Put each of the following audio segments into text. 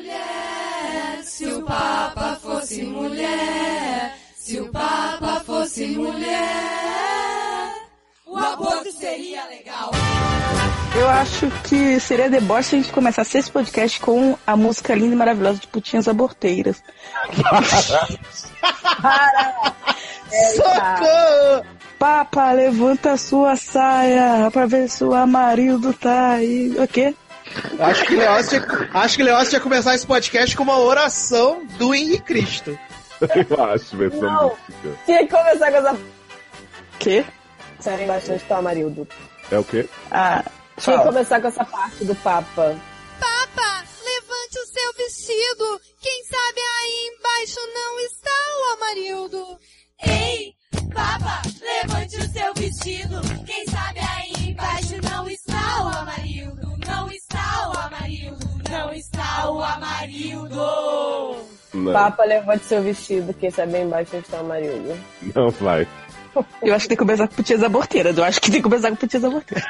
mulher, se o Papa fosse mulher, se o Papa fosse mulher, o aborto seria legal. Eu acho que seria deboche a gente começasse esse podcast com a música linda e maravilhosa de Putinhas Aborteiras. Para! Socorro! Papa, levanta sua saia pra ver se o Amarildo tá aí. O quê? Acho que Leócio acho que Leócio ia começar esse podcast com uma oração do Henrique Cristo. Eu acho, versão Não. mística. Tinha que começar com essa Quê? série bastante do Amarildo. É o quê? Ah, Tinha que começar com essa parte do Papa. Papa, levante o seu vestido. Quem sabe aí embaixo não está o Amarildo. Ei, Papa, levante o seu vestido. Quem sabe aí embaixo não está o Amarildo. Não está o Amarildo. Não está o Amarildo. Não, Papa, levante seu vestido, que esse é bem baixo está o Amarildo. não vai. Eu acho que tem que começar com Putinhas Aborteiras. Eu acho que tem que começar com Putinhas Aborteiras.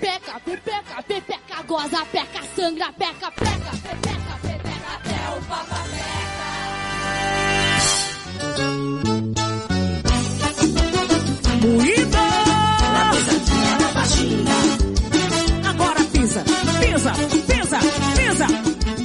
Peca, pepeca, pepeca, goza, peca, sangra, peca, peca, pepeca, pepeca, até o Papa peca. Pisa!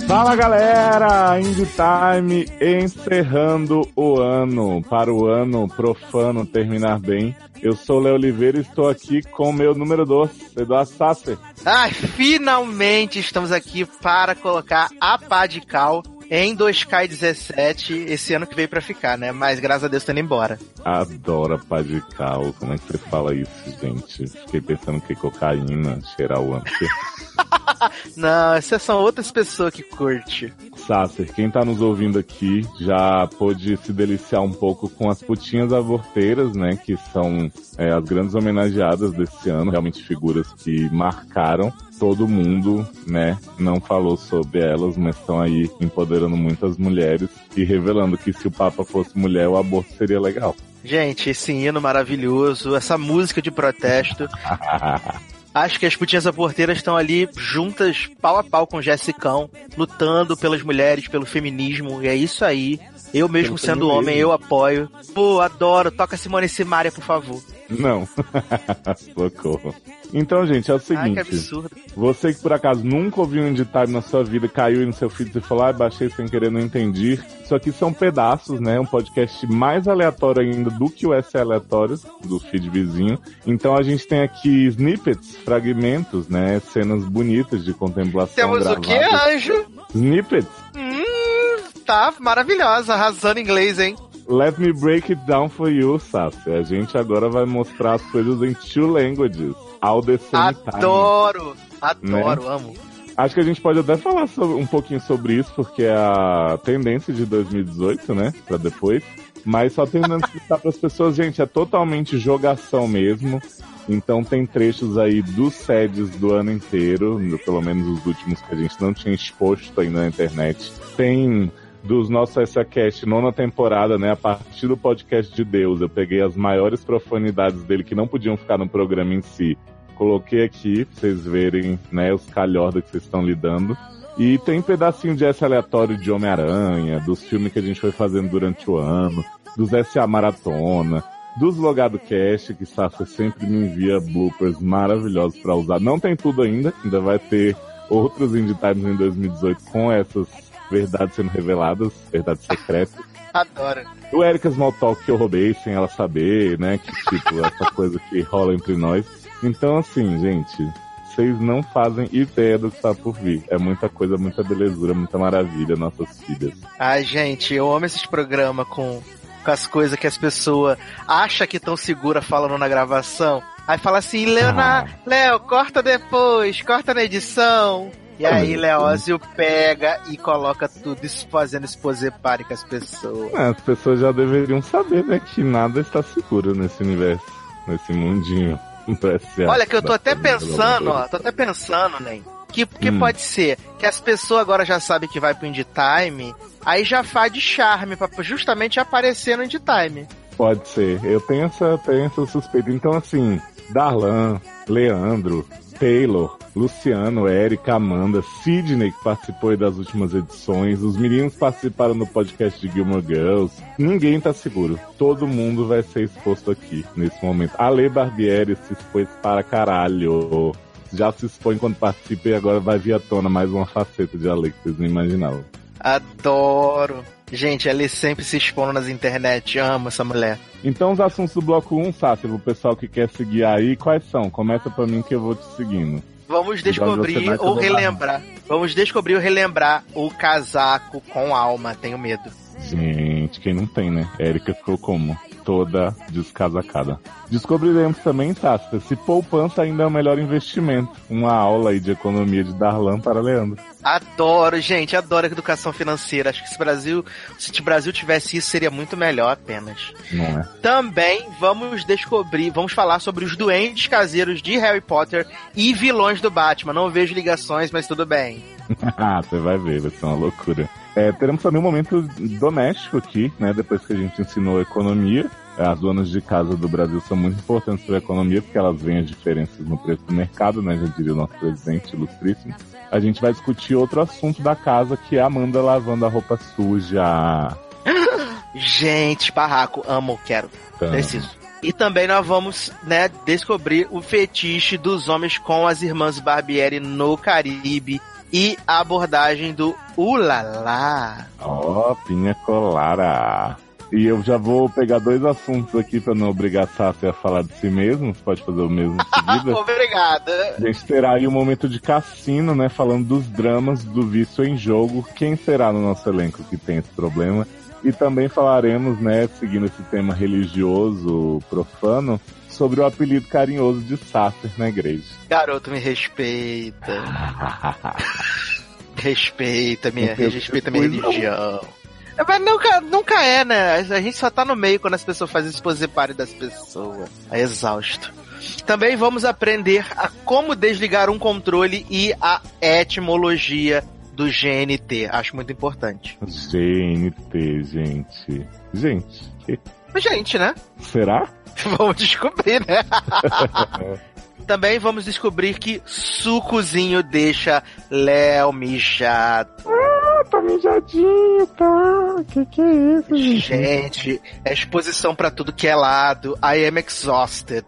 Fala galera, Indie Time encerrando o ano, para o ano profano terminar bem. Eu sou o Léo Oliveira e estou aqui com o meu número 2, Eduardo Sasser. Ai, finalmente estamos aqui para colocar a pá de cal em 2K17 esse ano que veio pra ficar, né? Mas graças a Deus tá indo embora. Adoro a pá de cal, como é que você fala isso, gente? Fiquei pensando que cocaína, cheirar o ano. Não, essas são outras pessoas que curte. Sasser, quem tá nos ouvindo aqui já pôde se deliciar um pouco com as putinhas aborteiras, né? Que são é, as grandes homenageadas desse ano, realmente figuras que marcaram todo mundo, né? Não falou sobre elas, mas estão aí empoderando muitas mulheres e revelando que se o Papa fosse mulher, o aborto seria legal. Gente, esse hino maravilhoso, essa música de protesto. Acho que as putinhas aborteiras estão ali juntas, pau a pau com o Jessicão, lutando pelas mulheres, pelo feminismo, e é isso aí. Eu mesmo Pelo sendo homem, eu apoio. Pô, adoro. Toca Simone Simaria, por favor. Não. Socorro. Então, gente, é o Ai, que seguinte. absurdo. Você que por acaso nunca ouviu um Time na sua vida, caiu no seu feed e falou, ah, baixei sem querer, não entendi. Isso aqui são pedaços, né? Um podcast mais aleatório ainda do que o S aleatório do feed vizinho. Então a gente tem aqui snippets, fragmentos, né? Cenas bonitas de contemplação. Temos o que, gravadas. anjo? Snippets. Hum, tá maravilhosa, arrasando inglês, hein? Let me break it down for you, Sassi. A gente agora vai mostrar as coisas em two languages. All the same time. Adoro, adoro, Né? amo. Acho que a gente pode até falar sobre- um pouquinho sobre isso, porque é a tendência de 2018, né? Pra depois. Mas só tentando explicar para as pessoas, gente, é totalmente jogação mesmo. Então tem trechos aí dos SEDs do ano inteiro, pelo menos os últimos que a gente não tinha exposto ainda na internet. Tem dos nossos SACast nona temporada, né? A partir do podcast de Deus, eu peguei as maiores profanidades dele que não podiam ficar no programa em si. Coloquei aqui pra vocês verem, né, os calhorda que vocês estão lidando. E tem pedacinho de S aleatório de Homem-Aranha, dos filmes que a gente foi fazendo durante o ano, dos SA Maratona, dos Logado Cast, que Sasha sempre me envia bloopers maravilhosos pra usar. Não tem tudo ainda, ainda vai ter outros Indie Times em 2018 com essas verdades sendo reveladas, verdades secretas. Adoro. O Erika Smalltalk que eu roubei sem ela saber, né? Que tipo, essa coisa que rola entre nós. Então, assim, gente, vocês não fazem ideia do que tá por vir. É muita coisa, muita belezura, muita maravilha, nossas filhas. Ai, gente, eu amo esses programas com, com as coisas que as pessoas acham que estão segura falando na gravação. Aí fala assim, Leona, Ah. Léo, corta depois, corta na edição. E aí Leózio pega e coloca tudo isso fazendo exposepare com as pessoas. É, as pessoas já deveriam saber, né? Que nada está seguro nesse universo, nesse mundinho. Olha que eu tô até pensando, ó, tô até pensando, né? Que, que Hum. pode ser que as pessoas agora já sabem que vai pro Indie Time, aí já faz de charme pra justamente aparecer no Indie Time. Pode ser. Eu tenho essa, tenho essa suspeita. Então, assim, Darlan, Leandro, Taylor, Luciano, Érica, Amanda, Sidney, que participou das últimas edições, os meninos participaram no podcast de Gilmore Girls. Ninguém tá seguro. Todo mundo vai ser exposto aqui, nesse momento. Ale Barbieri se expôs para caralho. Já se expõe quando participa e agora vai vir à tona mais uma faceta de Ale que vocês não imaginavam. Adoro. Gente, ela sempre se expondo nas internet. Amo essa mulher. Então, os assuntos do bloco 1, Sácio, o pessoal que quer seguir aí, quais são? Começa pra mim que eu vou te seguindo. Vamos descobrir ou relembrar. Vamos descobrir ou relembrar o casaco com alma. Tenho medo. Gente, quem não tem, né? Érica ficou como? Toda descasacada. Descobriremos também, Tasta, se poupança ainda é o melhor investimento. Uma aula aí de economia de Darlan para Leandro. Adoro, gente, adoro educação financeira. Acho que se Brasil, se o Brasil tivesse isso, seria muito melhor apenas. Não é? Também vamos descobrir, vamos falar sobre os doentes caseiros de Harry Potter e vilões do Batman. Não vejo ligações, mas tudo bem. Ah, Você vai ver, vai ser uma loucura. É, teremos também um momento doméstico aqui, né? Depois que a gente ensinou economia. As donas de casa do Brasil são muito importantes para a economia, porque elas veem as diferenças no preço do mercado, né? Já diria o nosso presidente ilustríssimo. A gente vai discutir outro assunto da casa, que é a Amanda lavando a roupa suja. Gente, barraco, amo, quero. Tá. Preciso. E também nós vamos, né, descobrir o fetiche dos homens com as irmãs Barbieri no Caribe e a abordagem do Ulala. Ó, pinha colara. E eu já vou pegar dois assuntos aqui para não obrigar a Sassi a falar de si mesmo. Você pode fazer o mesmo em seguida. Obrigada. A gente terá aí um momento de cassino, né? Falando dos dramas do vício em jogo. Quem será no nosso elenco que tem esse problema? E também falaremos, né, seguindo esse tema religioso, profano, sobre o apelido carinhoso de Sasser na igreja. Garoto, me respeita. respeita minha, respeita minha depois, não. religião. É, Mas nunca, nunca é, né? A gente só tá no meio quando as pessoas fazem esse posepare das pessoas. É exausto. Também vamos aprender a como desligar um controle e a etimologia do GNT. Acho muito importante. GNT, gente. Gente, Gente, né? será? Vamos descobrir, né? Também vamos descobrir que sucozinho deixa Léo mijado. Tá mijadinho, tá? Que que é isso, Gente, é exposição pra tudo que é lado. I am exhausted.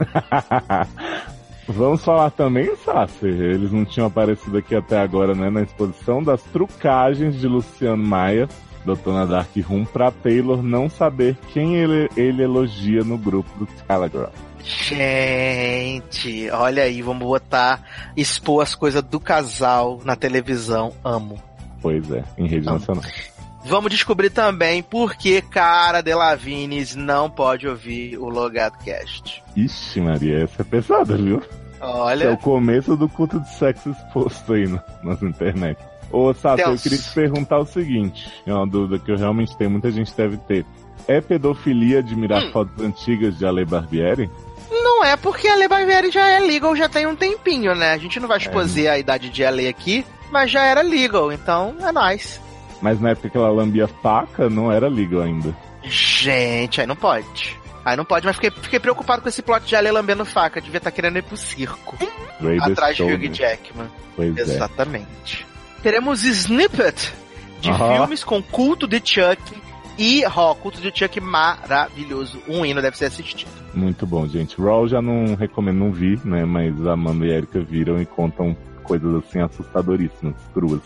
Vamos falar também, Sassi, eles não tinham aparecido aqui até agora, né, na exposição das trucagens de Luciano Maia, Dona Dark Room, pra Taylor não saber quem ele, ele elogia no grupo do Telegram. Gente, olha aí, vamos botar, expor as coisas do casal na televisão. Amo. Pois é, em rede Não. nacional. Vamos descobrir também por que Cara Delavines não pode ouvir o Logado Cast. Ixi, Maria, essa é pesada, viu? É o Olha, começo do culto de sexo exposto aí no, nas internet. Ô, eu Deus. queria te perguntar o seguinte, é uma dúvida que eu realmente tenho, muita gente deve ter. É pedofilia admirar Hum. fotos antigas de Ale Barbieri? não é porque a Lei Barbieri já é legal já tem um tempinho, né? A gente não vai exposer a idade de Ale aqui, mas já era legal, então é nóis. Mas na época que ela lambia faca, não era legal ainda. Gente, aí não pode. Aí não pode, mas fiquei, fiquei preocupado com esse plot de Ale lambendo faca. Devia estar querendo ir pro circo. Ray atrás de Stone. Hugh Jackman. Pois é. Exatamente. Teremos snippet de Aham. filmes com culto de Chuck e ó, culto de Chuck maravilhoso. Um hino deve ser assistido. Muito bom, gente. Raw já não recomendo, não vi, né? Mas a Amanda e Erika viram e contam coisas assim assustadoríssimas, cruas.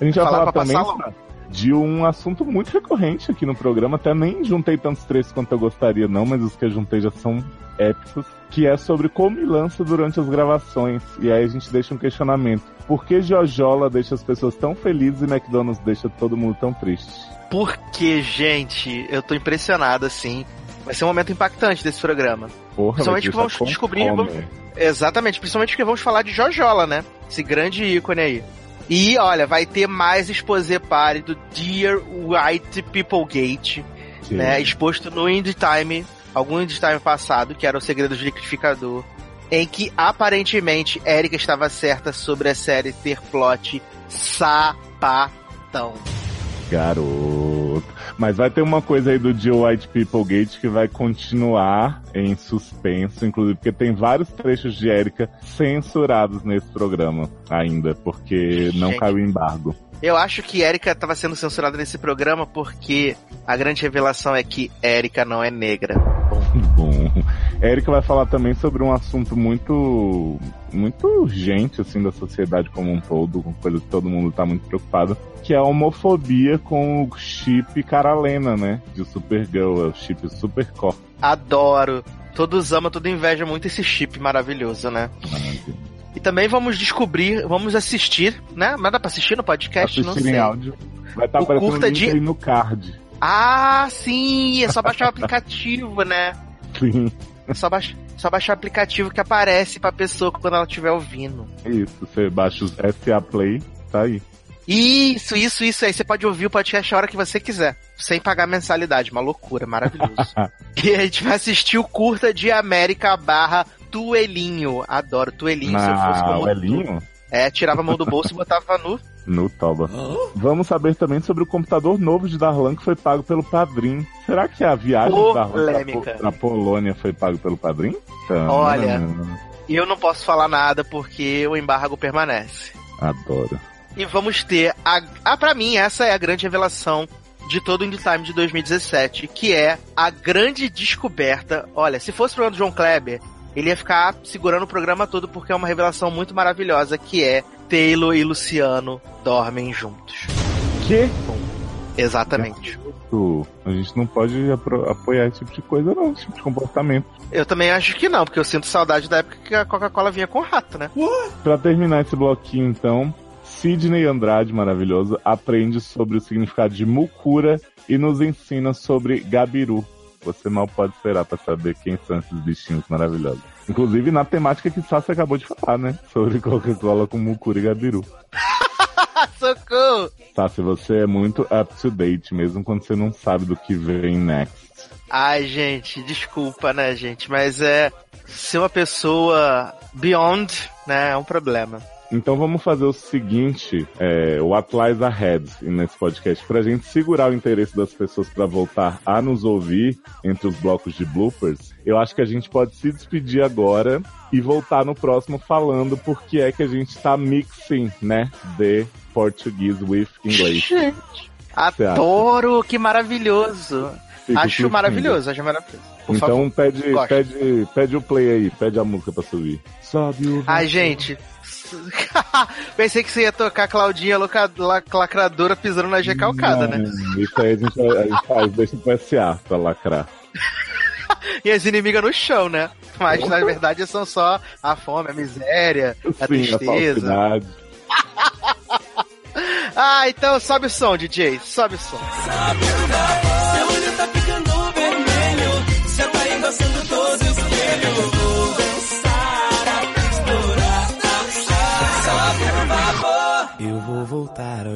A gente vai Falar falar também passar de um assunto muito recorrente aqui no programa. Até nem juntei tantos trechos quanto eu gostaria, não, mas os que eu juntei já são épicos. Que é sobre comilança durante as gravações. E aí a gente deixa um questionamento. Por que Jojola deixa as pessoas tão felizes e McDonald's deixa todo mundo tão triste? Porque, gente, eu tô impressionado, assim. Vai ser um momento impactante desse programa. Porra, Principalmente que vamos descobrir, vamos- Exatamente, principalmente porque vamos falar de Jojola, né? Esse grande ícone aí. E olha, vai ter mais exposé pare do Dear White People Gate, Que- né? Exposto no Indie Time, algum Indie Time passado, que era o Segredo do Liquidificador, em que aparentemente Erika estava certa sobre a série ter plot sapatão. Garoto. Mas vai ter uma coisa aí do Jill White People Gate que vai continuar em suspenso, inclusive porque tem vários trechos de Erika censurados nesse programa ainda, porque não Gente. caiu o embargo. Eu acho que Erika estava sendo censurada nesse programa porque a grande revelação é que Erika não é negra. Bom, Erika vai falar também sobre um assunto muito muito urgente assim da sociedade como um todo, com coisa que todo mundo tá muito preocupado, que é a homofobia com o chip Caralena, né, de Supergirl, é o chip Supercore. adoro. Todos amam, todo inveja muito esse chip maravilhoso, né? E também vamos descobrir, vamos assistir, né? Mas dá pra assistir no podcast? não Assistir sei. em áudio. Vai estar O aparecendo curta de- no card. Ah, sim! É só baixar o aplicativo, né? Sim, É só, baix... só baixar o aplicativo que aparece pra pessoa quando ela estiver ouvindo. isso. Você baixa os SA Play, tá aí. Isso, isso, isso. Aí você pode ouvir o podcast a hora que você quiser. Sem pagar mensalidade. Uma loucura, maravilhoso. e a gente vai assistir o curta de América barra Tuelinho. Adoro Tuelinho. se eu fosse Na como tu. Lelinho, É, tirava a mão do bolso e botava no. no Toba. Vamos saber também sobre o computador novo de Darlan que foi pago pelo Padrim. Será que a viagem pra, Polêmica. Po- pra Polônia foi pago pelo Padrim? Olha. E eu não posso falar nada porque o embargo permanece. Adoro. E vamos ter a. Ah, pra mim, essa é a grande revelação de todo o Indie Time de 2017, que é a grande descoberta. Olha, se fosse o programa do João Kleber, ele ia ficar segurando o programa todo porque é uma revelação muito maravilhosa, que é Taylor e Luciano dormem juntos. Que? Exatamente. A gente não pode apoiar esse tipo de coisa, não, esse tipo de comportamento. Eu também acho que não, porque eu sinto saudade da época que a Coca-Cola vinha com rato, né? Pra terminar esse bloquinho, então, Sidney Andrade, maravilhoso, aprende sobre o significado de mucura e nos ensina sobre Gabiru. Você mal pode esperar pra saber quem são esses bichinhos maravilhosos. Inclusive na temática que Sassi acabou de falar, né? Sobre Coca-Cola com mucura e Gabiru. Socorro! Sassi, você é muito up to date, mesmo quando você não sabe do que vem next. Ai, gente, desculpa, né, gente? Mas é. Ser uma pessoa beyond, né, é um problema. Então vamos fazer o seguinte, é, What Lies Ahead nesse podcast, pra gente segurar o interesse das pessoas pra voltar a nos ouvir entre os blocos de bloopers, eu acho que a gente pode se despedir agora e voltar no próximo falando porque é que a gente tá mixing, né, de português with inglês. Acha? Adoro, que maravilhoso. Fico acho curtindo. maravilhoso, acho maravilhoso. Por então favor. pede, gosto. pede, pede o play aí, pede a música pra subir. Sobe o Ai, gente. Pensei que você ia tocar Claudinha loca- la- lacradora pisando na G calcada, né? Isso aí a gente, a gente faz, deixa pro SA pra lacrar. E as inimigas no chão, né? Mas na verdade são só a fome, a miséria, a Sim, a tristeza. falsidade. Ah, então sobe o som, DJ. Sobe o som. Seu olho tá ficando vermelho. Você tá endossando todo o espelho.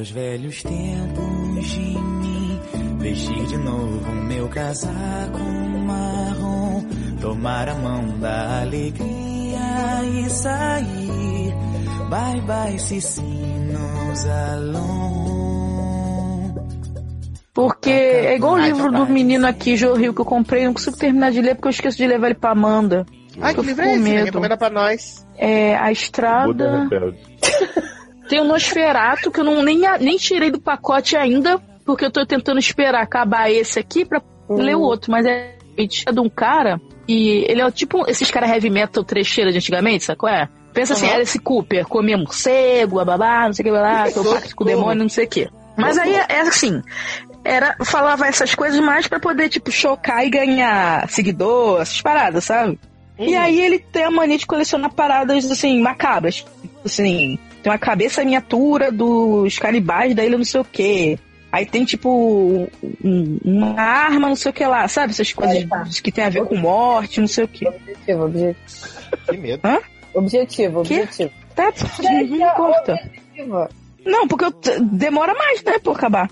Aos velhos tempos de mim. Vestir de novo meu casaco marrom. Tomar a mão da alegria e sair. Bye bye, Cicinos Alon. Porque é igual o livro do menino aqui, Joe Rio, que eu comprei, não consigo terminar de ler porque eu esqueço de levar ele pra Amanda. Ai, que livro é esse? Recomenda pra nós. É A Estrada. Tem o Nosferato, que eu não, nem, nem tirei do pacote ainda, porque eu tô tentando esperar acabar esse aqui pra ler o outro. Mas é de um cara, e ele é tipo esses caras heavy metal trecheira de antigamente, sabe qual é? Pensa assim, era esse Cooper, comia morcego, bababá, não sei o que lá, que eu pacto com o demônio, não sei o que. Mas aí é assim, era, falava essas coisas mais pra poder, tipo, chocar e ganhar seguidor, essas paradas, sabe? E aí ele tem a mania de colecionar paradas, assim, macabras. Tipo Assim, tem uma cabeça miniatura dos canibais da ilha não sei o quê. Aí tem, tipo, um- uma arma, não sei o que lá, sabe? Essas coisas tá. que tem a ver com morte, não sei o que. Objetivo, objetivo. Que medo. Objetivo, Quê? objetivo. Tá, não importa. Objetivo. Não, porque eu demora mais, né, pra acabar.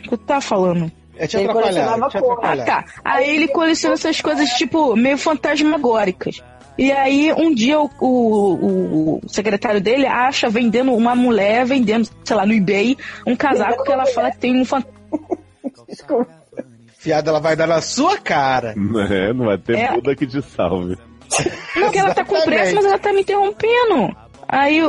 O que eu tava falando? É te Ele atrapalhar, colecionava é te cor. Ah, atrapalhar. tá. Aí ele coleciona essas coisas, tipo, meio fantasmagóricas. E aí, um dia, o, o- o secretário dele acha vendendo uma mulher, vendendo, sei lá, no eBay, um casaco que ela fala que tem um fantasma. Fiada ela vai dar na sua cara. É, não vai ter É. Buda que te salve. Não, que ela tá com pressa, mas ela tá me interrompendo. Aí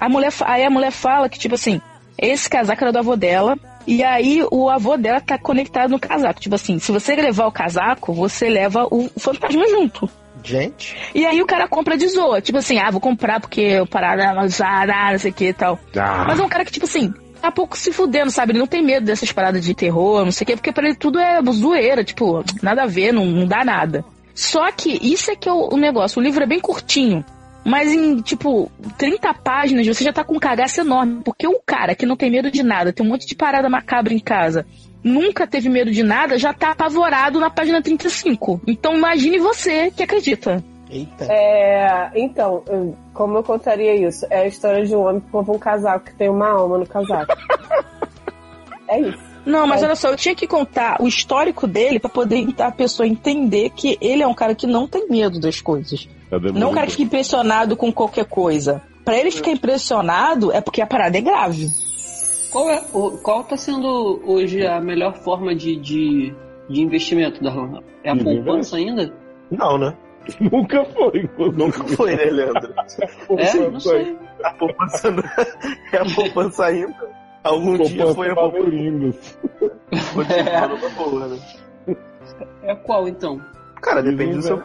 a mulher, aí a mulher fala que, tipo assim, esse casaco era do avô dela. E aí o avô dela tá conectado no casaco. Tipo assim, se você levar o casaco, você leva o fantasma junto. Gente. E aí o cara compra de zoa. Tipo assim, ah, vou comprar porque o parada não sei o que e tal. Ah, Mas é um cara que, tipo assim, tá pouco se fudendo, sabe? Ele não tem medo dessas paradas de terror, não sei o quê, porque pra ele tudo é zoeira, tipo, nada a ver, não, não dá nada. Só que isso é que é o, o negócio. O livro é bem curtinho. Mas em, tipo, 30 páginas você já tá com um cagaço enorme. Porque um cara que não tem medo de nada, tem um monte de parada macabra em casa, nunca teve medo de nada, já tá apavorado na página 35. Então imagine você que acredita. Eita. É, então, eu- como eu contaria isso? É a história de um homem que compra um casaco que tem uma alma no casaco. é isso. Não, mas É. olha só, eu tinha que contar o histórico dele pra poder a pessoa entender que ele é um cara que não tem medo das coisas. cadê Não é um cara que fica impressionado com qualquer coisa. Pra ele ficar impressionado é porque a parada é grave. Qual, é, o- qual tá sendo hoje a melhor forma de, de, de investimento, Darlan? É a De poupança ainda? Não, né? Nunca foi. Nunca foi, né, Leandro? É? Não sei. A poupança não- é a poupança ainda. Algum dia foi a poupança. Né? É qual então? Cara, depende do, seu,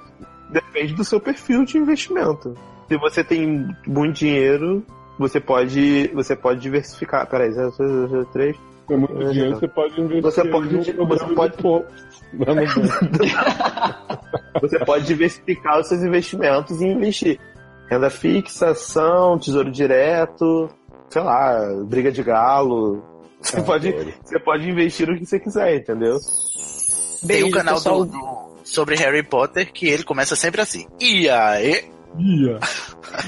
depende do seu perfil de investimento. Se você tem muito dinheiro, você pode, você pode diversificar. Peraí, 0, 0, 3. Com muito É, dinheiro você pode investir. Você pode- você pode- Você pode diversificar os seus investimentos e investir. Renda fixa, ação, tesouro direto, sei lá, briga de galo. Você, pode, você pode investir no que você quiser, entendeu? Tem um Beijo, canal do, do- sobre Harry Potter que ele começa sempre assim. E aí? Ia.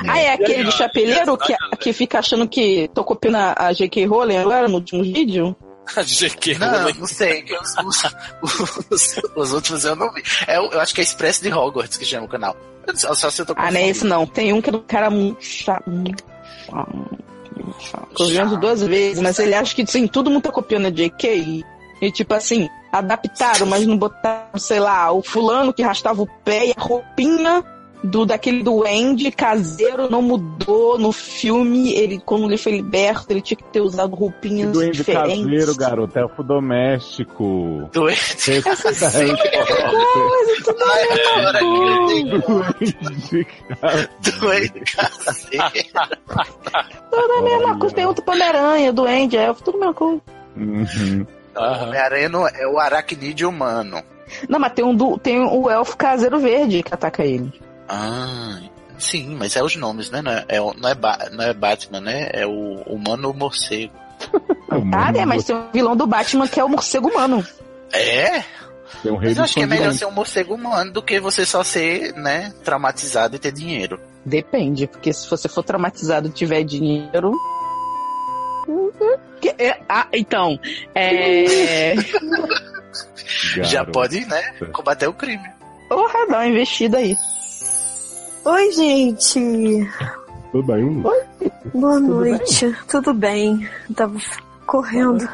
Ah, é aquele de chapeleiro que, que fica achando que tô copiando a, J.K. Rowling agora no último vídeo? GQ não, não sei. Os, os- os- os últimos eu não vi. É, eu acho que é Expresso de Hogwarts que chama o canal. Só, só se eu tô Ah, não é esse não. Tem um que é do cara muito chato. muito chato. Tô vendo duas vezes, mas ele acha que sim, todo mundo tá copiando a J.K. E, e, tipo assim, adaptaram, mas não botaram, sei lá, o fulano que arrastava o pé e a roupinha do daquele duende caseiro não mudou no filme. Ele, quando ele foi liberto, ele tinha que ter usado roupinhas Duende diferentes. caseiro, garoto. Elfo doméstico. Doente. Respeita Harry Potter. Coisa, tudo. Duende caseiro. Tudo a mesma coisa. Tem outro Pomeranha, duende, elfo, tudo a mesma coisa. Uhum. Homem-Aranha não- é o aracnídeo humano. Não, mas tem, um do, tem o elfo caseiro verde que ataca ele. Ah, sim, mas é os nomes, né? Não é, é o- não é, Ba- não é Batman, né? É o humano morcego. Ah, né? Mas tem um vilão do Batman que é o morcego humano. É? Tem um rei Mas eu acho que é melhor ser um morcego humano do que você só ser, né, traumatizado e ter dinheiro. Depende, porque se você for traumatizado e tiver dinheiro. Que- é- ah, então. É. Já pode, né, combater o crime. Porra, dá uma investida aí. Oi, gente. Tudo bem? Boa noite. Tudo bem? Eu tava correndo.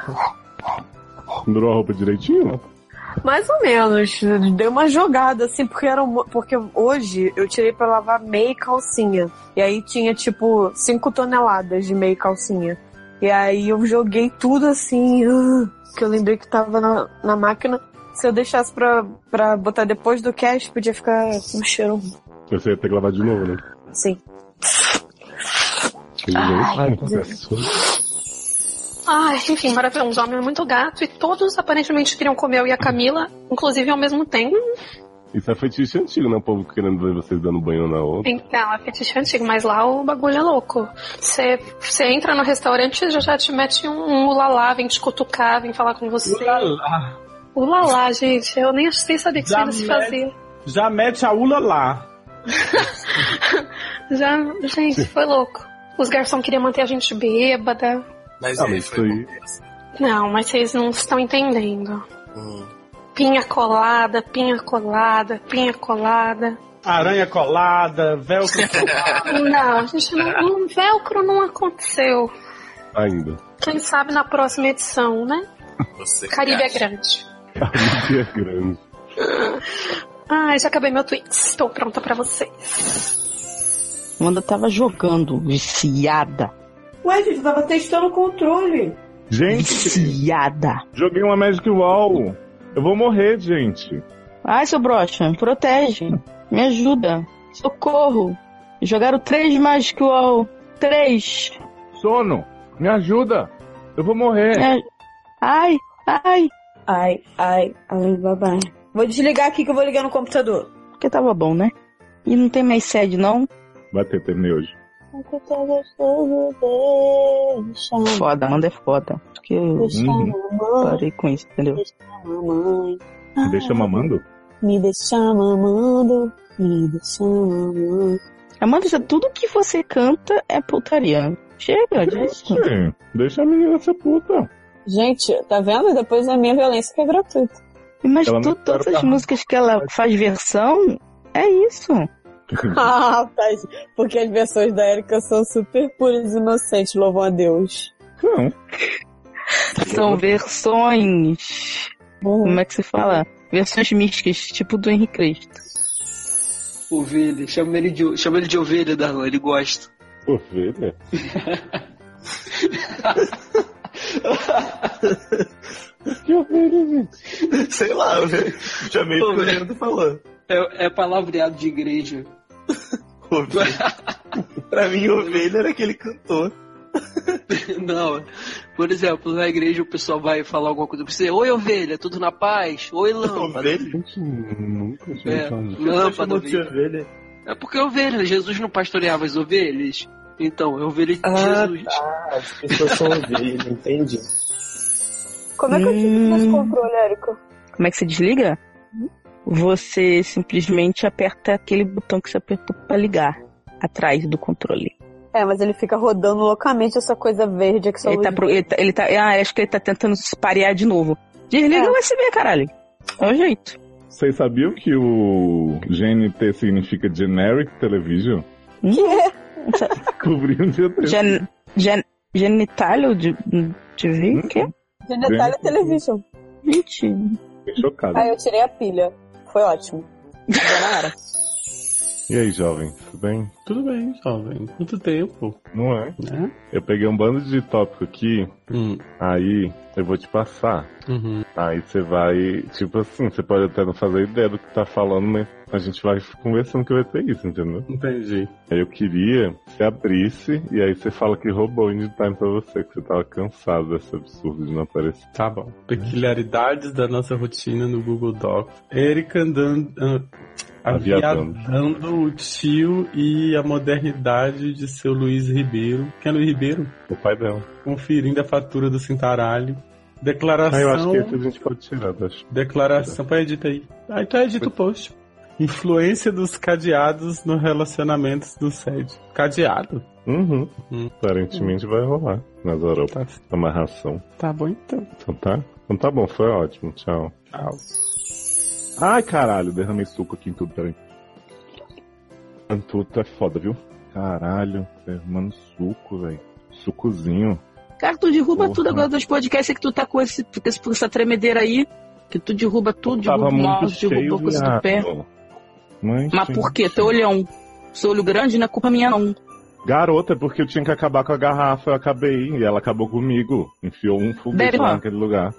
Pendurou a roupa direitinho? Mais ou menos. Dei uma jogada, assim, porque era um- porque hoje eu tirei pra lavar meia calcinha. E aí tinha, tipo, 5 toneladas de meia calcinha. E aí eu joguei tudo assim, ah, que eu lembrei que tava na, na máquina. Se eu deixasse pra, pra botar depois do cast, podia ficar com cheiro Você ia ter que lavar de novo, né? Sim. Ai, professor. Ai, enfim, maravilhoso. Um homem muito gato e todos aparentemente queriam comer eu e a Camila, inclusive ao mesmo tempo. Isso é fetiche antigo, né? O povo querendo ver vocês dando banho na outra. Então, é fetiche antigo, mas lá o bagulho é louco. Você você entra no restaurante e já, já te mete um, um ulalá, vem te cutucar, vem falar com você. Ulalá. Ulalá, gente, eu nem sei saber que isso se fazia. Já mete a ula lá. Já, gente, foi louco. Os garçons queriam manter a gente bêbada. Mas Ah, mas isso aí. Não, mas vocês não estão entendendo. Pinha colada, pinha colada, pinha colada. Aranha colada, velcro colado. Não, gente, não, um velcro não aconteceu. Ainda. Quem sabe na próxima edição, né? Você Caribe é grande. Caribe é grande. Ai, já acabei meu tweet. Estou pronta pra vocês. Amanda tava jogando, viciada. Ué, gente, eu tava testando o controle. Gente, Viciada. joguei uma Magic Wall. Eu vou morrer, gente. Ai, seu brocha, protege. Me ajuda. Socorro. Jogaram três Magic Wall. Três. Sono, me ajuda. Eu vou morrer. Ai, ai. Ai, ai, ai, babai. Vou desligar aqui que eu vou ligar no computador. Porque tava bom, né? E não tem mais sede, não? Vai ter, terminei hoje. Foda, Amanda é foda. Porque eu Uhum. parei com isso, entendeu? Mamãe, Deixa mamando? me deixa mamando, me deixa mamando. Amanda, isso- tudo que você canta é putaria. Chega disso. Sim, deixa a menina ser puta. Gente, tá vendo? Depois a minha violência que é gratuita. Mas tu- todas as músicas que ela faz versão, é isso. Ah, tá. Porque as versões da Erika são super puras e inocentes, louvam a Deus. Não. São versões. Como é que se fala? Versões místicas, tipo do Henrique Cristo. Ovelha. Chama ele de, chama ele de ovelha, Darlan. Ele gosta. Ovelha? que ovelha, gente? Sei lá, eu chamei Pô, o que o falou. É, é palavreado de igreja. Ovelha. pra mim, ovelha era aquele cantor. Não, por exemplo, na igreja o pessoal vai falar alguma coisa pra você. Oi, ovelha, tudo na paz? Oi, lâmpada. Ovelha? Gente, nunca É, lâmpada, ovelha. ovelha. É porque ovelha, Jesus não pastoreava as ovelhas. Então, é ovelha de Ah, Jesus. tá. As pessoas são ovelha, entendi. Como é que eu tive esse controle, Erika? Como é que se desliga? Você simplesmente aperta aquele botão que você apertou pra ligar atrás do controle. É, mas ele fica rodando loucamente essa coisa verde que só Ele tá, pro- ele tá, ele tá- ah, acho que ele tá tentando se parear de novo. Desliga É. o USB, caralho. É o jeito. Vocês sabiam que o GNT significa Generic Television? Descobri um dia. Gen, gen, genitário de, de ver? O quê? Genitália Television. Mentira. Fiquei chocado. Aí eu tirei a pilha. Foi ótimo. E aí, jovem, tudo bem? Tudo bem, jovem. Quanto tempo? Não é? Né? Eu peguei um bando de tópico aqui, Hum. aí eu vou te passar. Uhum. Aí você vai, tipo assim, você pode até não fazer ideia do que tá falando, mas a gente vai conversando que vai ter isso, entendeu? Entendi. Aí eu queria que você abrisse e aí você fala que roubou o Indie Time pra você, que você tava cansado desse absurdo de não aparecer. Tá bom. Peculiaridades da nossa rotina no Google Docs. Erika andando. ah, Aviadando. Aviadando o tio e a modernidade de seu Luiz Ribeiro. Quem é Luiz Ribeiro? O pai dela. Conferindo a fatura do Cintaralho. Declaração. Ah, eu acho que esse a gente pode tirar, tá? acho. Declaração. Põe edita aí. Aí tu edita o post. Influência dos cadeados no relacionamentos do SED. Cadeado? Uhum. Hum. Aparentemente vai rolar nas Europas. Amarração. Tá bom então. Então tá? Então tá bom, foi ótimo. Tchau. Tchau. Ai, caralho, derramei suco aqui em tudo, peraí. Tudo é foda, viu? Caralho, derramando suco, velho. Sucozinho. Cara, tu derruba Porra. tudo agora dos podcasts que tu tá com, esse, com essa tremedeira aí. Que tu derruba tudo, derruba o mouse, derruba coisa do pé. Mas, Mas por quê? Teu olhão. Seu olho grande não é culpa minha, não. Garota, é porque eu tinha que acabar com a garrafa, eu acabei, e ela acabou comigo. Enfiou um foguete lá naquele lugar.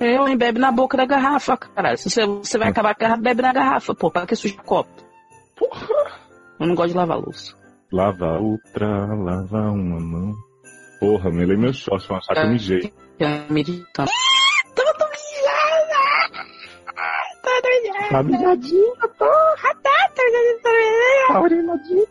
Eu, hein? Bebe na boca da garrafa, cara. Se você, você vai acabar com a garrafa, bebe na garrafa, pô. Pra que suja o copo? Porra! Eu não gosto de lavar louça. Lava outra, lava uma mão. Porra, melei meu short, vão achar que eu mijei. É me irritando. Tá mijadinha, porra, tá, tá urinadinha.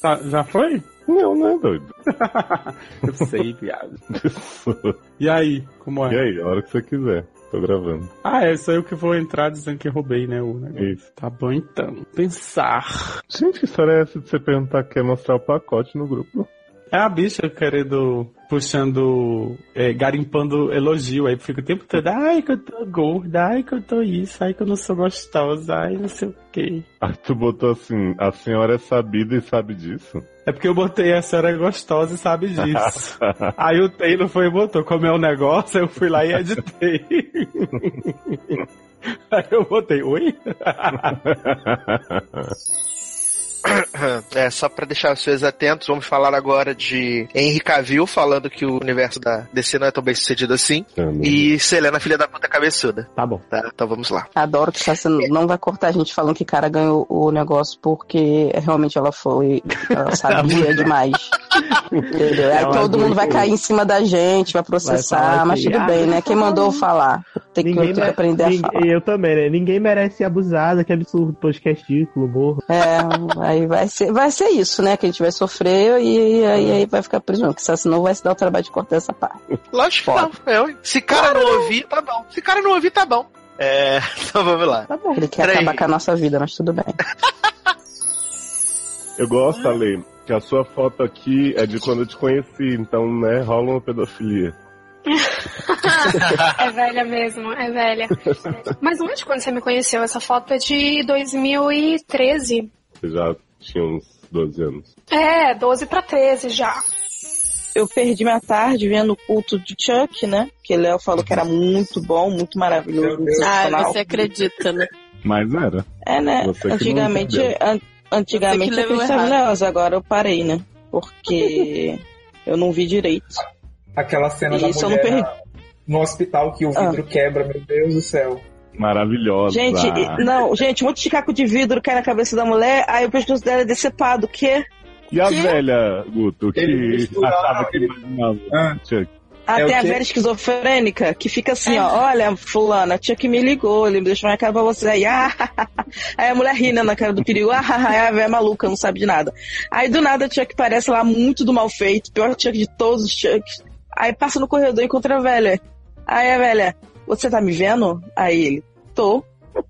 Tá, já foi? Não, não é doido. Eu sei, viado. E aí, como é? E aí, a hora que você quiser. Tô gravando. Ah, é, sou eu que vou entrar dizendo que roubei, né? O negócio. Isso. Tá bom então. Pensar. Gente, que história é essa de você perguntar que quer mostrar o pacote no grupo? É a bicha querendo puxando, é, garimpando elogio. Aí fica o tempo todo, ai que eu tô gorda, ai que eu tô isso, ai que eu não sou gostosa, ai não sei o quê. Ah, tu botou assim, a senhora é sabida e sabe disso? É porque eu botei a senhora é gostosa e sabe disso. aí o Taylor foi e botou, como é o negócio, eu fui lá e editei. aí eu botei, oi? É, só pra deixar vocês atentos, vamos falar agora de Henry Cavill falando que o universo da DC não é tão bem sucedido assim. E Selena, filha da puta cabeçuda. Tá bom. Tá, então vamos lá. Adoro que você não vai cortar a gente falando que cara ganhou o negócio porque realmente ela foi. Ela sabia demais. Entendeu? Aí todo mundo vai cair em cima da gente, vai Vai processar, falar mas que, tudo ah, bem, né? Quem mandou falar? Tem que, mere- aprender a falar. Eu também, né? Ninguém merece ser abusada, que absurdo, podcast ridículo, morro. É, aí vai ser, vai ser isso, né? Que a gente vai sofrer e aí, aí vai ficar preso, porque senão vai se dar o trabalho de cortar essa parte. Lógico que não. Eu, se cara não ouvir, tá bom. Se cara não ouvir, tá bom. É, então vamos lá. Tá bom. Ele quer Peraí. acabar com a nossa vida, mas tudo bem. Eu gosto, Ale, que a sua foto aqui é de quando eu te conheci, então, né, rola uma pedofilia. é velha mesmo, é velha. Mas onde quando você me conheceu? Essa foto é de 2013. Você já tinha uns 12 anos. É, 12 pra 13 já. Eu perdi minha tarde vendo o culto de Chuck, né? Que Léo falou que era muito bom, muito maravilhoso. Ah, você acredita, né? Mas era. É, né? Você Antigamente, an- antigamente Você eu errado. nelas, agora eu parei, né? Porque eu não vi direito. Aquela cena da eu não mulher perdi. no hospital que o vidro quebra, meu Deus do céu. Maravilhosa. Gente, e- não, gente, um monte de caco de vidro cai na cabeça da mulher, aí o pescoço dela é decepado. O quê? E a velha, Guto, que achava que imaginava? Ah, É o tem a velha esquizofrênica que fica assim, ó, olha, fulana, tinha que me ligou, ele me deixou na cara pra você. Aí, ah, aí a mulher ri né, na cara do perigo, ah, aí a velha é maluca, não sabe de nada. Aí do nada a Chuck parece lá muito do mal feito, pior Chuck de todos os Chucks. Aí passa no corredor e encontra a velha. Aí a velha, você tá me vendo? Aí ele, tô.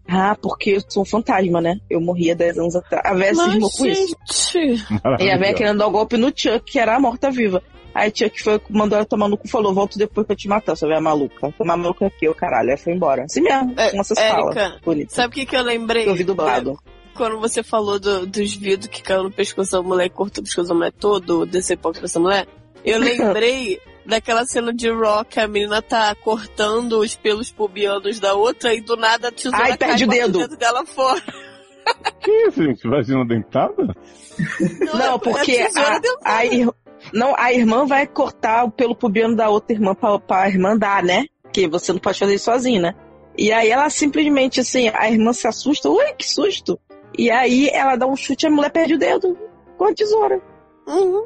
Ah, porque eu sou um fantasma, né? Eu morri há 10 anos atrás. A velha se com isso. gente. E a velha querendo dar o golpe no Chuck, que era a morta-viva. Aí Chuck foi, mandou ela tomar no cu e falou: Volto depois pra te matar, sua velha maluca. Foi maluca que eu, caralho. Aí foi embora. Assim mesmo, É, como vocês Érica, falam. Bonito. Sabe o que, que eu lembrei? Eu ouvi dublado. Quando você falou do- dos vidros que caiu no pescoço da mulher e cortou o pescoço da mulher todo, descer pra essa mulher, eu lembrei daquela cena de Rock, a menina tá cortando os pelos pubianos da outra e do nada a tesoura Ai, perde o dedo. dedo dela fora. Que isso, gente? Vagina dentada? Não, é porque tesoura a, a ir- não, a irmã vai cortar o pelo pubiano da outra irmã pra, pra irmã dar, né? Que você não pode fazer isso sozinho, né? E aí ela simplesmente, assim, a irmã se assusta, ui, que susto! E aí ela dá um chute e a mulher perde o dedo com a tesoura. Uhum.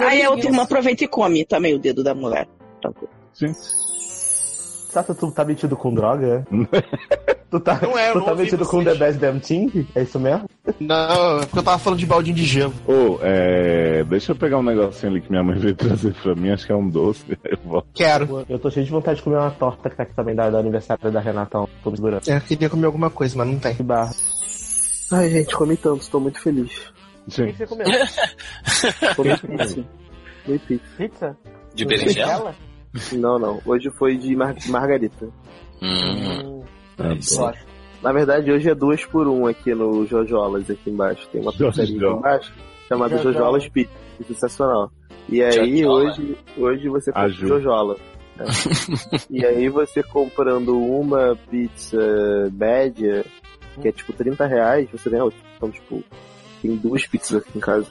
Aí a outra irmã aproveita e come também o dedo da mulher. Tranquilo. Gente. Tata, tu tá metido com droga? é? tu tá, Não é, tu não tá metido com vocês. The Best Damn Thing? É isso mesmo? Não, é porque eu tava falando de baldinho de gelo. Ô, é. Deixa eu pegar um negocinho ali que minha mãe veio trazer pra mim, acho que é um doce. Eu vou. Quero. Eu tô cheio de vontade de comer uma torta que tá aqui também da, do aniversário da Renata. Tô me segurando. É, eu queria comer alguma coisa, mas não tem. Que barra. Ai, gente, comi tanto, estou muito feliz. O que você comeu? Comi pizza. Comi pizza. Pizza? De berinjela? Não, não. Hoje foi de mar- margarita. Hum. Adoro. Na verdade, hoje é duas por um aqui no Jojolas, aqui embaixo. Tem uma pizzaria aqui embaixo chamada Jojola. Jojolas Pizza. Sensacional. E aí, Jojola. hoje, hoje você compra Ju. Jojola. né? e aí, você comprando uma pizza média, que é tipo 30 reais, você ganha outra. Então, tipo, tem duas pizzas aqui em casa.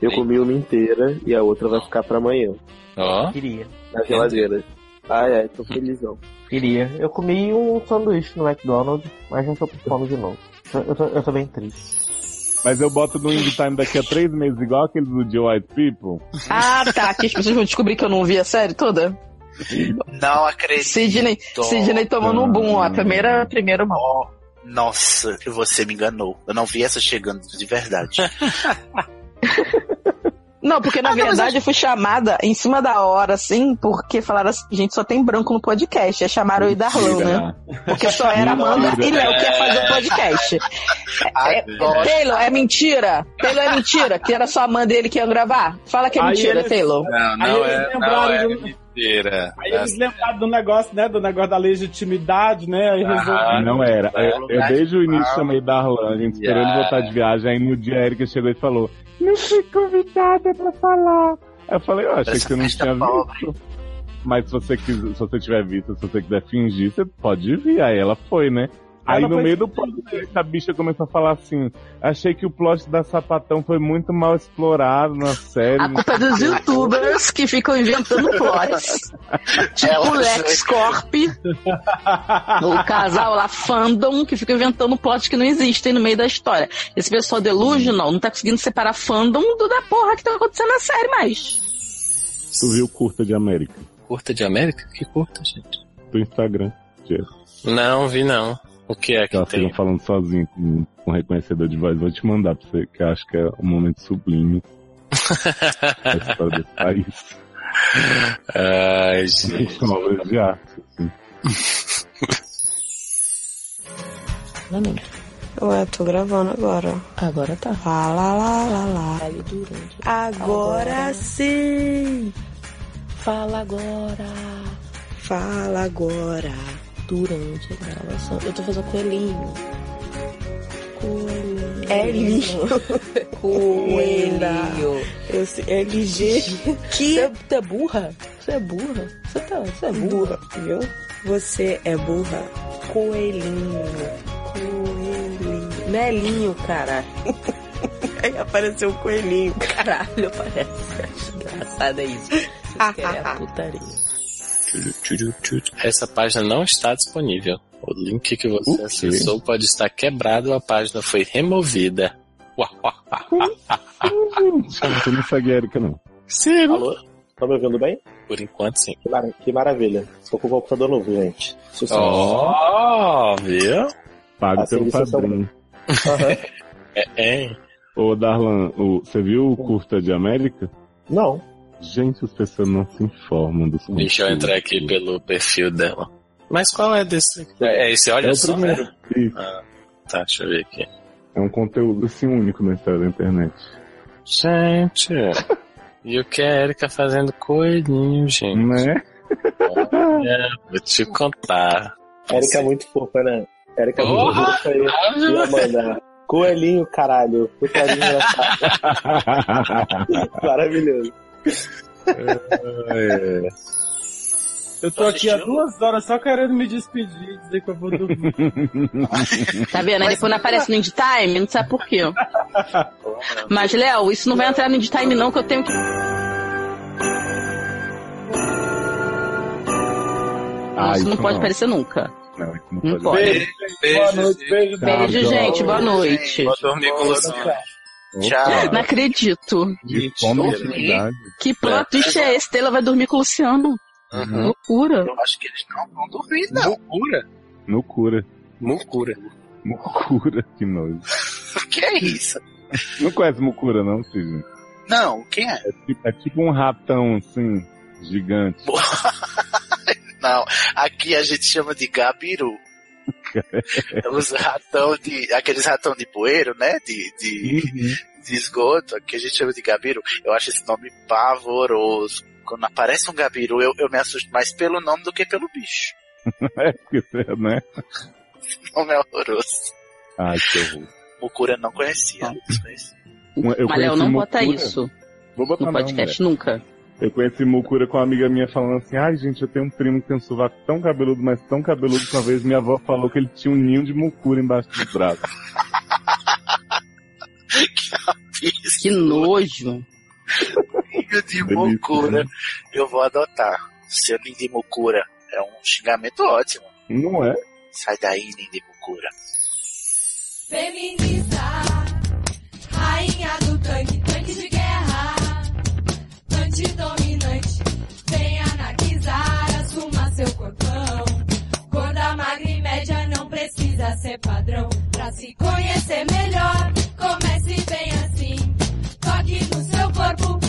Eu Sim. comi uma inteira e a outra vai ficar pra amanhã, Ó. Queria. na geladeira. Ai, ai, tô felizão. Queria. Eu comi um sanduíche no McDonald's, mas não tô com fome de novo. Eu tô, eu tô bem triste. Mas eu boto no Indie Time daqui a três meses, igual aqueles do The White People. Ah, tá. Que as pessoas vão descobrir que eu não vi a série toda. Não acredito. Sidney, Sidney tomando um boom, ó. A primeira, primeira mão. Nossa, você me enganou. Eu não vi essa chegando de verdade. Não, porque na Ah, não, mas verdade eu fui chamada em cima da hora, assim, porque falaram assim, gente, só tem branco no podcast. Aí chamaram eu e Darlan, né? Porque só era Amanda e Léo que ia fazer o podcast. É, é, Taylor, é mentira? Taylor, é mentira? Que era só a Amanda e ele que iam gravar? Fala que é Aí mentira, eles- Taylor. Não, Aí não eles é, não lembraram é Aí eles lembraram do negócio, né? Do negócio da legitimidade, né? Aí resolveram. não era. Eu, eu desde o início chamei Darlan, a gente esperou ele voltar de viagem, aí no dia a Erika chegou e falou, não fui convidada pra falar. Aí eu falei, eu achei que você não tinha visto. Mas se você quiser, se você tiver visto, se você quiser fingir, você pode vir. Aí ela foi, né? Aí no meio do podcast a bicha começou a falar assim: achei que o plot da sapatão foi muito mal explorado na série. A culpa é dos youtubers que ficam inventando plots. Tipo o LexCorp, o casal lá, fandom, que fica inventando plots que não existem no meio da história. Esse pessoal delusional não tá conseguindo separar fandom do da porra que tá acontecendo na série mais. Tu viu curta de América? Curta de América? Que curta, gente? Do Instagram, Diego. Não, vi não. O que é que Ela tem? fica falando sozinho com, com reconhecedor de voz. Vou te mandar pra você, que eu acho que é um momento sublime da história desse país. Ai, gente. São obras de arte, assim. Ué, tô gravando agora. Agora tá. Lá, lá, lá, lá, lá. Agora, Agora sim. Fala agora. Fala agora. Durante a gravação. Eu tô fazendo coelhinho. Coelhinho. É lindo. Coelhinho. Eu LG. Que? Você tá burra? Você é burra? Você tá, você é burra. Viu? Você é burra. Coelhinho. Coelhinho. Melinho, caralho. Aí apareceu um coelhinho. Caralho, parece. Engraçado é isso. Vocês querem a putaria. Essa página não está disponível. O link que você O quê? acessou pode estar quebrado, a página foi removida. Tu não segue Erika, não. Sigo. Alô? Tá me ouvindo bem? Por enquanto, sim. Que, mara- que maravilha. Estou com o computador novo, gente. Sucesso. Ó, viu? Pago Assim, pelo padrinho. É, é. Ô, Darlan, o- você viu o curta de América? Não. Gente, as pessoas não se informam dos Deixa eu entrar aqui pelo perfil dela. Mas qual é desse? É esse, olha É o só. primeiro. né? Ah, tá, deixa eu ver aqui. É um conteúdo assim único na história da internet. Gente, e o que a Erika fazendo coelhinho, gente? Né? Olha, vou te contar. Érica é muito fofa, né? Érica é muito fofa e, e Amanda. Coelhinho, caralho. Putaria engraçada. Maravilhoso. É. Eu tô aqui há duas horas só querendo me despedir, dizer que eu vou dormir. Tá vendo? Aí depois não aparece no Indie Time, não sabe por quê. Mas, Léo, isso não vai entrar no Indie Time não, que eu tenho que... Ah, isso não pode não. aparecer nunca. Não, isso não Não pode. Beijo, beijo, Beijo, Tchau, gente. Boa noite. Vou dormir com o Não acredito. E intimidade. Que plot twist é esse? Taylor vai dormir com o Luciano. Uhum. Loucura. Eu acho que eles não vão dormir, não. Loucura. Loucura. Mucura, que nojo. que é isso? Não conhece Mucura, não, Sidney? Não, quem é? É tipo, é tipo um ratão, assim, gigante. Não, aqui a gente chama de gabiru. Os ratão de. aqueles ratão de poeiro, né? De, de, de esgoto, aqui a gente chama de gabiru. Eu acho esse nome pavoroso. Quando aparece um gabiru, eu, eu me assusto mais pelo nome do que pelo bicho. é, porque né? O nome é horroroso. Ai, que horror. Mucura não conhecia. Um- Eu Mas, Léo, conheci não bota isso Vou botar no não, podcast, mulher. nunca. Eu conheci Mucura com uma amiga minha falando assim, ai gente, eu tenho um primo que tem um sovaco tão cabeludo, mas tão cabeludo que uma vez minha avó falou que ele tinha um ninho de mucura embaixo dos braços. Que nojo. Ninho de mucura. Eu vou adotar. Seu ninho de mucura. É um xingamento ótimo. Não é? Sai daí, ninho de mucura. Feminista, rainha do tanque, seu corpão. Gorda, magra e média não precisa ser padrão, pra se conhecer melhor, comece bem assim, toque no seu corpo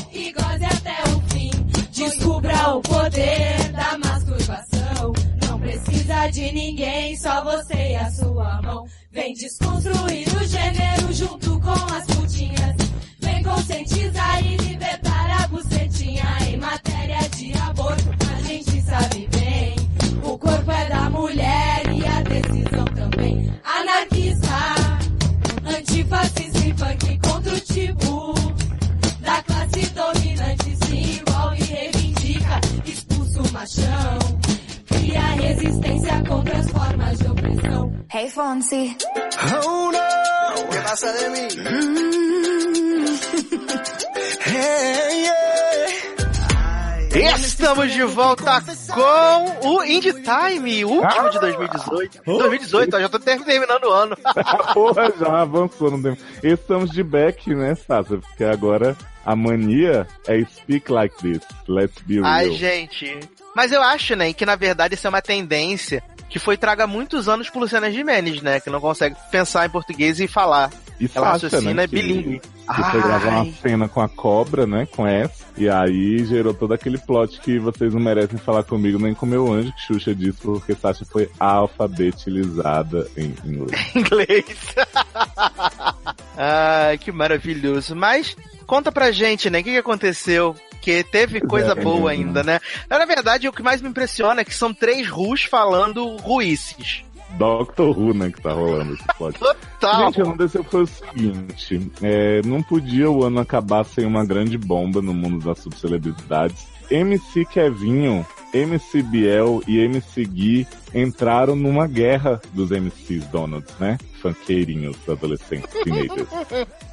o poder da masturbação. Não precisa de ninguém, só você e a sua mão. Vem desconstruir o gênero junto com as putinhas. Vem conscientizar e libertar a bucetinha. Em matéria de aborto, mulher e a decisão também. Anarquista, antifascista e funk contra o tipo da classe dominante se envolve e reivindica, expulsa o machão, cria resistência contra as formas de opressão. Hey Fonsi. Oh no, ¿qué pasa de mí? Hey, yeah. Estamos de volta com o Indie Time, o último de 2018. 2018, ó, já tô terminando o ano. Porra, já avançou no tempo. Estamos de back, né, Sasa? Porque agora a mania é speak like this. Let's be real. Ai, gente. Mas eu acho, né, que na verdade isso é uma tendência que foi traga muitos anos pro Luciana Gimenez, né? Que não consegue pensar em português e falar. E Ela Sasha, raciocina né, é que- bilíngue. Que foi gravar uma cena com a cobra, né? Com essa. E aí gerou todo aquele plot que vocês não merecem falar comigo nem com meu anjo, que Xuxa disse, porque Sasha foi alfabetizada em inglês. inglês. Ai, que maravilhoso. Mas conta pra gente, né? O que, que aconteceu? Que teve coisa é, boa ainda, né? Na verdade, o que mais me impressiona é que são três Rus falando ruices. Doctor Who, né, que tá rolando esse plot. Total. Gente, o que aconteceu foi o seguinte: é, não podia o ano acabar sem uma grande bomba no mundo das subcelebridades. MC Kevinho, MC Biel e MC Gui entraram numa guerra dos MCs Donuts, né? Funkeirinhos, adolescentes, teenagers.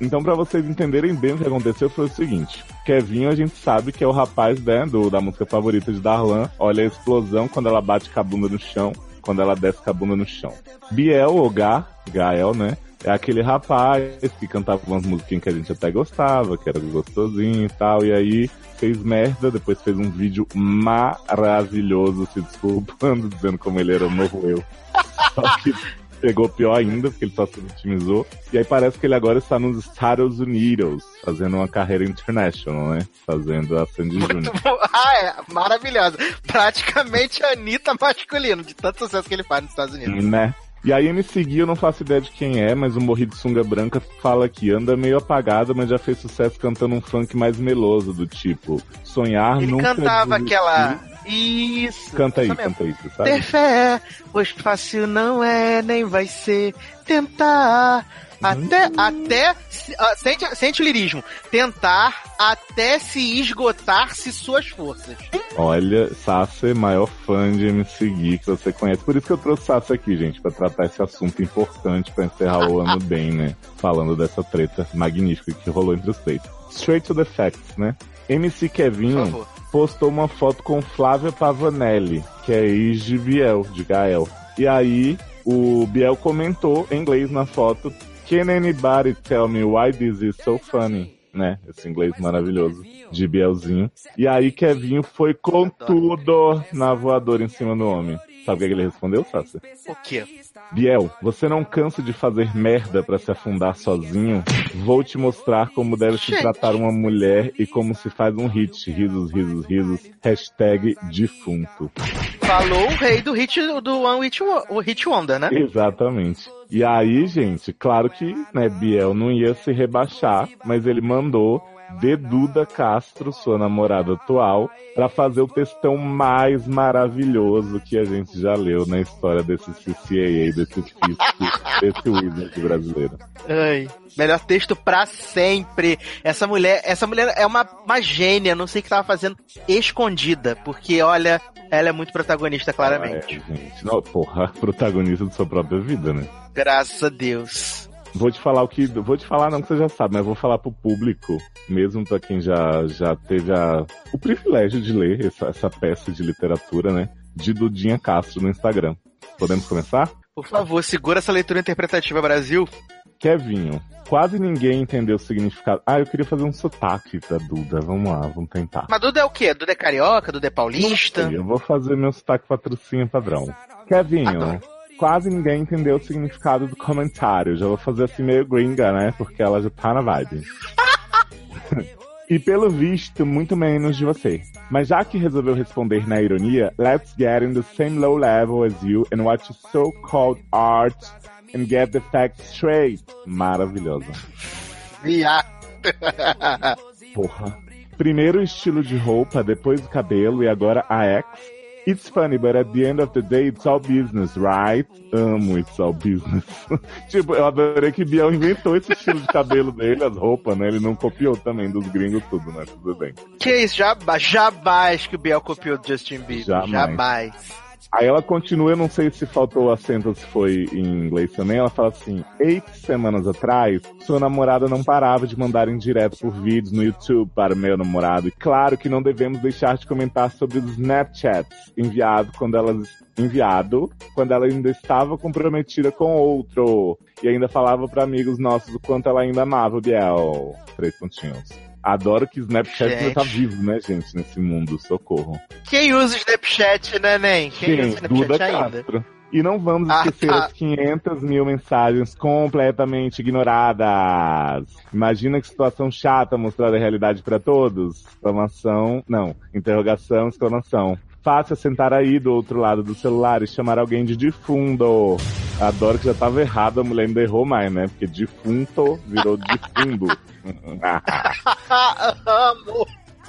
Então, pra vocês entenderem bem o que aconteceu, foi o seguinte: Kevinho, a gente sabe que é o rapaz né, do, da música favorita de Darlan. Olha a explosão quando ela bate com a bunda no chão, quando ela desce com a bunda no chão. Biel, ou Gá, Gael, né? É aquele rapaz que cantava umas musiquinhas que a gente até gostava, que era gostosinho e tal, e aí fez merda, depois fez um vídeo maravilhoso se desculpando, dizendo como ele era o novo eu. Só que pegou pior ainda, porque ele só se vitimizou. E aí parece que ele agora está nos Estados Unidos, fazendo uma carreira international, né? Fazendo a Sandy Júnior. ah, é. Maravilhosa. Praticamente a Anitta masculino, de tanto sucesso que ele faz nos Estados Unidos. né? E aí me seguir, eu não faço ideia de quem é, mas o Morri de Sunga Branca fala que anda meio apagada, mas já fez sucesso cantando um funk mais meloso, do tipo Sonhar Ele nunca cantava desistir. aquela. Isso. Canta aí, mesmo. canta aí, você sabe? Ter fé, pois fácil não é, nem vai ser. Tentar. Até, Hum. até, ah, sente, sente o lirismo. Tentar até se esgotar-se suas forças. Olha, Sassa é maior fã de MC Gui que você conhece. Por isso que eu trouxe Sassa aqui, gente, pra tratar esse assunto importante pra encerrar o ano bem, né? Falando dessa treta magnífica que rolou entre os três. Straight to the facts, né? MC Kevinho postou uma foto com Flávia Pavanelli, que é ex de Biel, de Gael. E aí, o Biel comentou em inglês na foto: Can anybody tell me why this is so funny? Né? Esse inglês maravilhoso de Bielzinho. E aí, Kevinho foi com tudo na voadora em cima do homem. Sabe o que que ele respondeu, Sassi? O quê? Biel, você não cansa de fazer merda pra se afundar sozinho? Vou te mostrar como deve se tratar uma mulher e como se faz um hit. Risos, risos, risos. Hashtag defunto. Falou o rei do hit do One Hit, o hit Wonder, né? Exatamente. E aí, gente, claro que, né, Biel não ia se rebaixar, mas ele mandou Deduda Castro, sua namorada atual, pra fazer o textão mais maravilhoso que a gente já leu na história desse CCAA, desse fisco, desse Wizard brasileiro. Ai, melhor texto pra sempre. Essa mulher, essa mulher é uma, uma gênia, não sei o que tava fazendo escondida, porque olha, ela é muito protagonista, claramente. É, gente, não, porra, protagonista de sua própria vida, né? Graças a Deus. Vou te falar o que. Vou te falar, não que você já sabe, mas vou falar pro público, mesmo pra quem já, já teve a, o privilégio de ler essa, essa peça de literatura, né? De Dudinha Castro no Instagram. Podemos começar? Por favor, segura essa leitura interpretativa, Brasil. Kevinho, quase ninguém entendeu o significado. Ah, eu queria fazer um sotaque da Duda. Vamos lá, vamos tentar. Mas Duda é o quê? Duda é carioca? Duda é paulista? Eu vou fazer meu sotaque patrocínio padrão. Kevinho, quase ninguém entendeu o significado do comentário. Já vou fazer assim meio gringa, né? Porque ela já tá na vibe. E pelo visto, muito menos de você. Mas já que resolveu responder na ironia, let's get in the same low level as you and watch so-called art and get the facts straight. Maravilhosa. Porra. Primeiro o estilo de roupa, depois o cabelo e agora a ex. It's funny, but at the end of the day, it's all business, right? Amo It's all business. tipo, eu adorei que Biel inventou esse estilo de cabelo dele, as roupas, né? Ele não copiou também dos gringos tudo, né? Tudo bem. Que isso, jamais, jamais que o Biel copiou do Justin Bieber. Jamais. jamais. Aí ela continua, eu não sei se faltou o acento se foi em inglês também. Ela fala assim: Eight semanas atrás, sua namorada não parava de mandar em direto por vídeos no YouTube para meu namorado. E claro que não devemos deixar de comentar sobre os Snapchats enviado quando ela enviado quando ela ainda estava comprometida com outro. E ainda falava para amigos nossos o quanto ela ainda amava o Biel. Três pontinhos. Adoro que Snapchat ainda tá Gente. vivo, né, gente, nesse mundo. Socorro. Quem usa o Snapchat, né, Nen? Quem Quem? usa o Snapchat Duda ainda? Castro. E não vamos Ah, esquecer as 500 mil mensagens completamente ignoradas. Imagina que situação chata mostrar a realidade pra todos. Exclamação, não, interrogação, exclamação. Fácil sentar aí do outro lado do celular e chamar alguém de defundo. Adoro que já tava errado, a mulher ainda errou mais, né? Porque defunto virou defundo. Amo.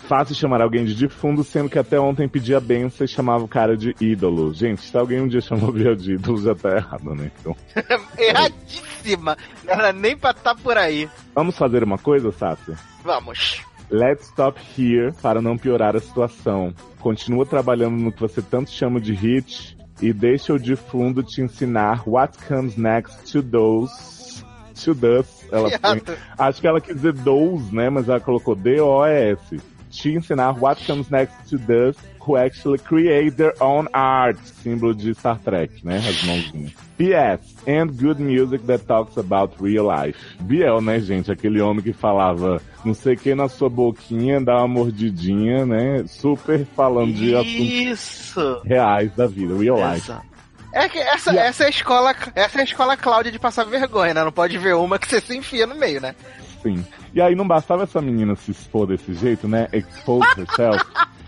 Fácil chamar alguém de defundo, sendo que até ontem pedia benção e chamava o cara de ídolo. Gente, se alguém um dia chamou o Biel de ídolo, já tá errado, né? Então, Erradíssima. Não era nem pra estar por aí. vamos fazer uma coisa, Sácia? Vamos. Let's stop here para não piorar a situação. Continua trabalhando no que você tanto chama de hit e deixa o defundo te ensinar what comes next to those. To those. Ela põe, acho que ela quis dizer those, né? Mas ela colocou D-O-E-S. Te ensinar what comes next to those who actually create their own art. Símbolo de Star Trek, né? As mãozinhas. P.S. And good music that talks about real life. Biel, né, gente? Aquele homem que falava não sei o que na sua boquinha, dá uma mordidinha, né? Super falando de assuntos reais da vida, real life. Exato. É que essa, essa é a escola, essa é a escola Cláudia de passar vergonha, né? Não pode ver uma que você se enfia no meio, né? Sim. E aí não bastava essa menina se expor desse jeito, né? Expose herself.